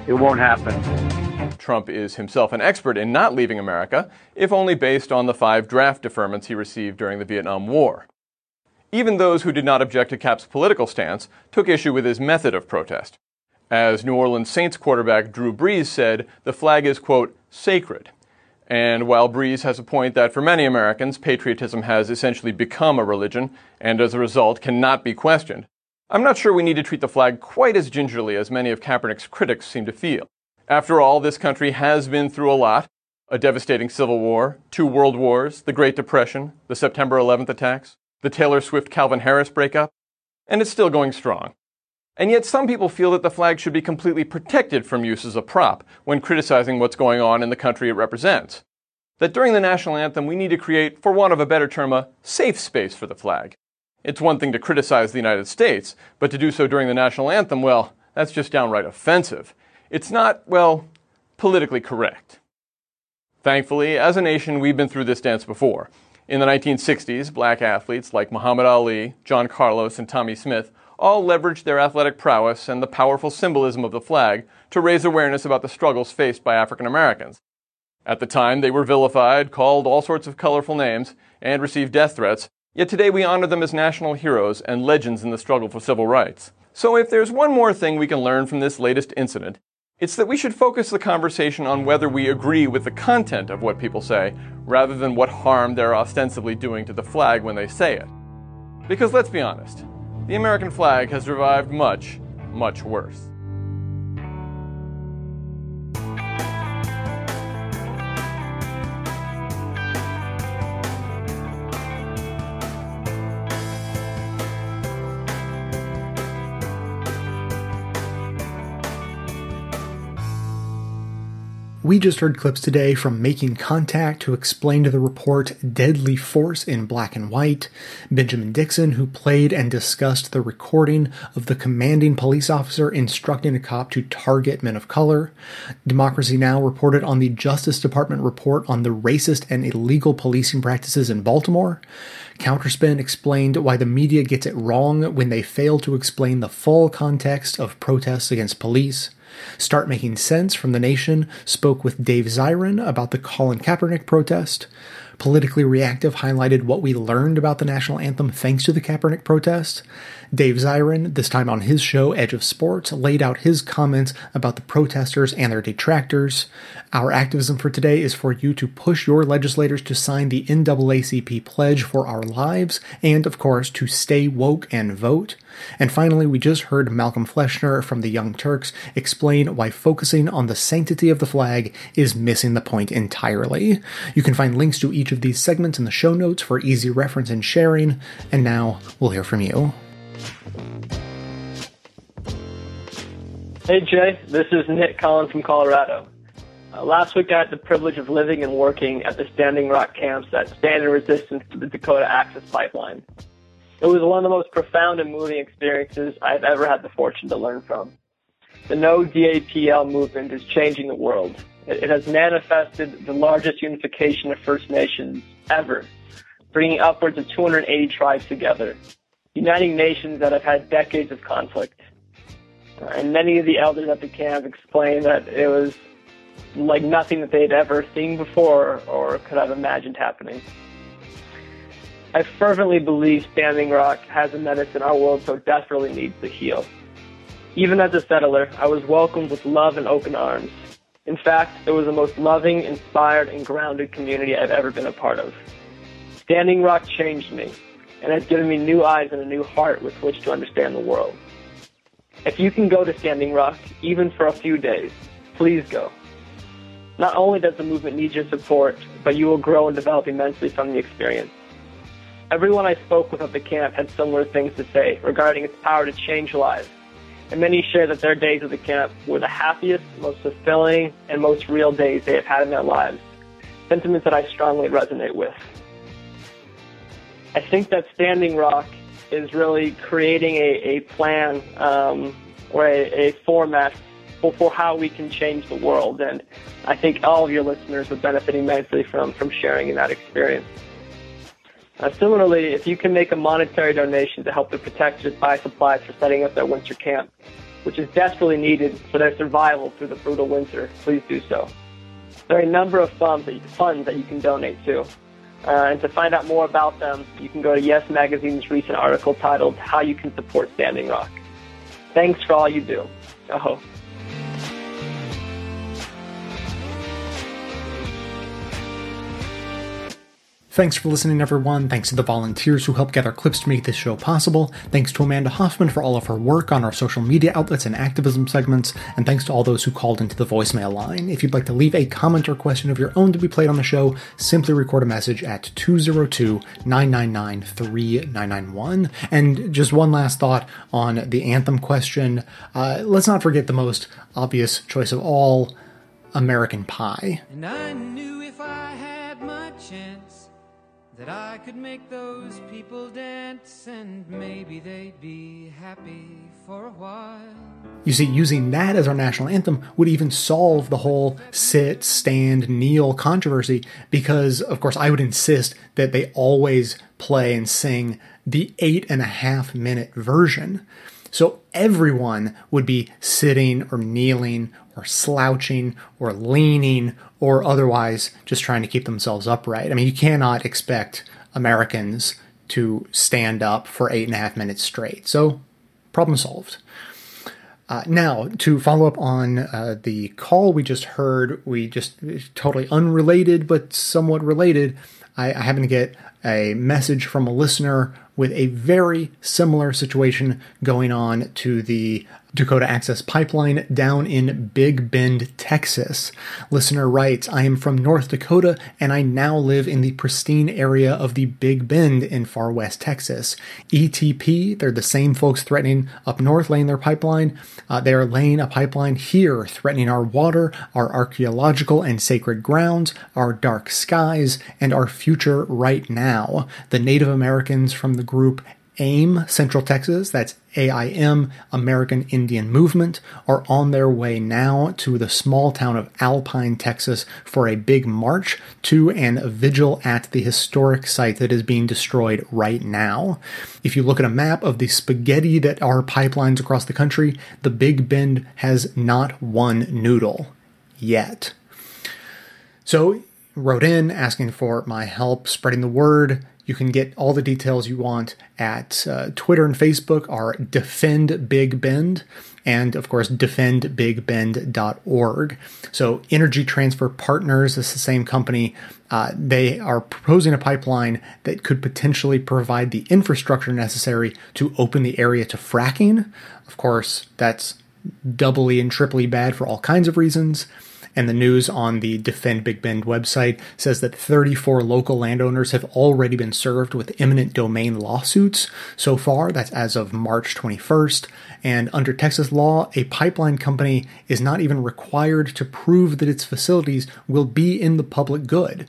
It won't happen. Trump is himself an expert in not leaving America, if only based on the five draft deferments he received during the Vietnam War. Even those who did not object to Cap's political stance took issue with his method of protest. As New Orleans Saints quarterback Drew Brees said, the flag is, quote, sacred. And while Brees has a point that for many Americans, patriotism has essentially become a religion, and as a result cannot be questioned, I'm not sure we need to treat the flag quite as gingerly as many of Kaepernick's critics seem to feel. After all, this country has been through a lot a devastating civil war, two world wars, the Great Depression, the September 11th attacks, the Taylor Swift Calvin Harris breakup, and it's still going strong. And yet, some people feel that the flag should be completely protected from use as a prop when criticizing what's going on in the country it represents. That during the national anthem, we need to create, for want of a better term, a safe space for the flag. It's one thing to criticize the United States, but to do so during the national anthem, well, that's just downright offensive. It's not, well, politically correct. Thankfully, as a nation, we've been through this dance before. In the 1960s, black athletes like Muhammad Ali, John Carlos, and Tommie Smith all leveraged their athletic prowess and the powerful symbolism of the flag to raise awareness about the struggles faced by African Americans. At the time, they were vilified, called all sorts of colorful names, and received death threats, yet today we honor them as national heroes and legends in the struggle for civil rights. So if there's one more thing we can learn from this latest incident, it's that we should focus the conversation on whether we agree with the content of what people say, rather than what harm they're ostensibly doing to the flag when they say it. Because let's be honest, the American flag has survived much, much worse. We just heard clips today from Making Contact, who explained the report Deadly Force in Black and White, Benjamin Dixon, who played and discussed the recording of the commanding police officer instructing a cop to target men of color, Democracy Now! reported on the Justice Department report on the racist and illegal policing practices in Baltimore, Counterspin explained why the media gets it wrong when they fail to explain the full context of protests against police. Start Making Sense from The Nation spoke with Dave Zirin about the Colin Kaepernick protest. Politically Reactive highlighted what we learned about the national anthem thanks to the Kaepernick protest. Dave Zirin, this time on his show Edge of Sports, laid out his comments about the protesters and their detractors. Our activism for today is for you to push your legislators to sign the NAACP pledge for our lives, and of course, to stay woke and vote. And finally, we just heard Malcolm Fleschner from the Young Turks explain why focusing on the sanctity of the flag is missing the point entirely. You can find links to each of these segments in the show notes for easy reference and sharing. And now we'll hear from you. Hey Jay, this is Nick Collins from Colorado. Uh, last week I had the privilege of living and working at the Standing Rock camps that stand in resistance to the Dakota Access Pipeline. It was one of the most profound and moving experiences I've ever had the fortune to learn from. The No DAPL movement is changing the world. It, it has manifested the largest unification of First Nations ever, bringing upwards of 280 tribes together uniting nations that have had decades of conflict. Uh, and many of the elders at the camp explained that it was like nothing that they'd ever seen before or could have imagined happening. I fervently believe Standing Rock has a medicine our world so desperately needs to heal. Even as a settler, I was welcomed with love and open arms. In fact, it was the most loving, inspired, and grounded community I've ever been a part of. Standing Rock changed me, and has given me new eyes and a new heart with which to understand the world. If you can go to Standing Rock, even for a few days, please go. Not only does the movement need your support, but you will grow and develop immensely from the experience. Everyone I spoke with at the camp had similar things to say regarding its power to change lives, and many shared that their days at the camp were the happiest, most fulfilling, and most real days they have had in their lives, sentiments that I strongly resonate with. I think that Standing Rock is really creating a, a plan um, or a, a format for, for how we can change the world. And I think all of your listeners would benefit immensely from, from sharing in that experience. Uh, similarly, if you can make a monetary donation to help the protectors buy supplies for setting up their winter camp, which is desperately needed for their survival through the brutal winter, please do so. There are a number of funds that you, funds that you can donate to. Uh, and to find out more about them, you can go to Yes Magazine's recent article titled How You Can Support Standing Rock. Thanks for all you do. Oh. Thanks for listening, everyone. Thanks to the volunteers who help gather clips to make this show possible. Thanks to Amanda Hoffman for all of her work on our social media outlets and activism segments. And thanks to all those who called into the voicemail line. If you'd like to leave a comment or question of your own to be played on the show, simply record a message at 202 999 3991. And just one last thought on the anthem question. Uh, let's not forget the most obvious choice of all American Pie. And I knew if I had my chance that I could make those people dance and maybe they'd be happy for a while. You see, using that as our national anthem would even solve the whole sit, stand, kneel controversy because, of course, I would insist that they always play and sing the eight and a half minute version. So everyone would be sitting or kneeling or slouching or leaning or otherwise just trying to keep themselves upright. I mean, you cannot expect Americans to stand up for eight and a half minutes straight. So, problem solved. Uh, now, to follow up on uh, the call we just heard, we just totally unrelated but somewhat related. I, I happen to get a message from a listener with a very similar situation going on to the Dakota Access Pipeline down in Big Bend, Texas. Listener writes, I am from North Dakota and I now live in the pristine area of the Big Bend in far west Texas. ETP, they're the same folks threatening up north laying their pipeline. Uh, they are laying a pipeline here, threatening our water, our archaeological and sacred grounds, our dark skies, and our future right now. The Native Americans from the group AIM Central Texas, that's AIM, American Indian Movement, are on their way now to the small town of Alpine, Texas for a big march to and a vigil at the historic site that is being destroyed right now. If you look at a map of the spaghetti that are pipelines across the country, the Big Bend has not one noodle yet. So, wrote in asking for my help spreading the word you can get all the details you want at uh, Twitter and Facebook are Defend Big Bend and of course defendbigbend.org. So Energy Transfer Partners is the same company. Uh, they are proposing a pipeline that could potentially provide the infrastructure necessary to open the area to fracking. Of course, that's doubly and triply bad for all kinds of reasons. And the news on the Defend Big Bend website says that 34 local landowners have already been served with eminent domain lawsuits so far. That's as of March 21st. And under Texas law, a pipeline company is not even required to prove that its facilities will be in the public good.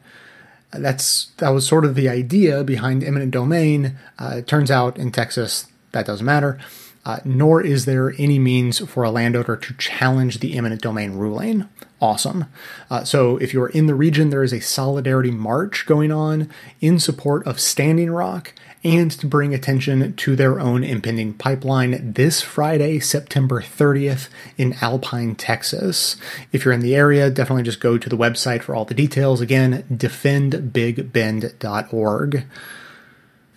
That's that was sort of the idea behind eminent domain. Uh, it turns out in Texas that doesn't matter. Uh, nor is there any means for a landowner to challenge the eminent domain ruling. Awesome. Uh, so, if you're in the region, there is a solidarity march going on in support of Standing Rock and to bring attention to their own impending pipeline this Friday, September 30th in Alpine, Texas. If you're in the area, definitely just go to the website for all the details. Again, defendbigbend.org.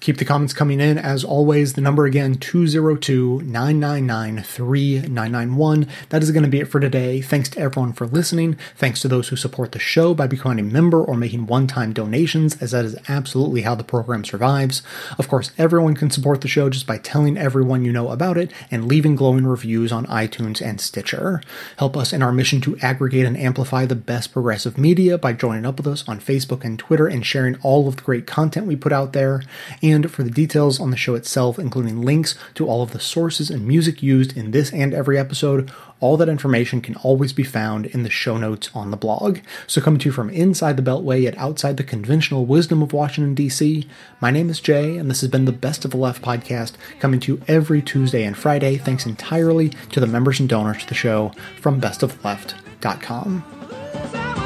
Keep the comments coming in. As always, the number again, 202-999-3991. That is going to be it for today. Thanks to everyone for listening. Thanks to those who support the show by becoming a member or making one-time donations, as that is absolutely how the program survives. Of course, everyone can support the show just by telling everyone you know about it and leaving glowing reviews on iTunes and Stitcher. Help us in our mission to aggregate and amplify the best progressive media by joining up with us on Facebook and Twitter and sharing all of the great content we put out there. And And for the details on the show itself, including links to all of the sources and music used in this and every episode, all that information can always be found in the show notes on the blog. So, coming to you from inside the Beltway yet outside the conventional wisdom of Washington, D.C., my name is Jay, and this has been the Best of the Left podcast, coming to you every Tuesday and Friday, thanks entirely to the members and donors to the show from bestoftheleft.com.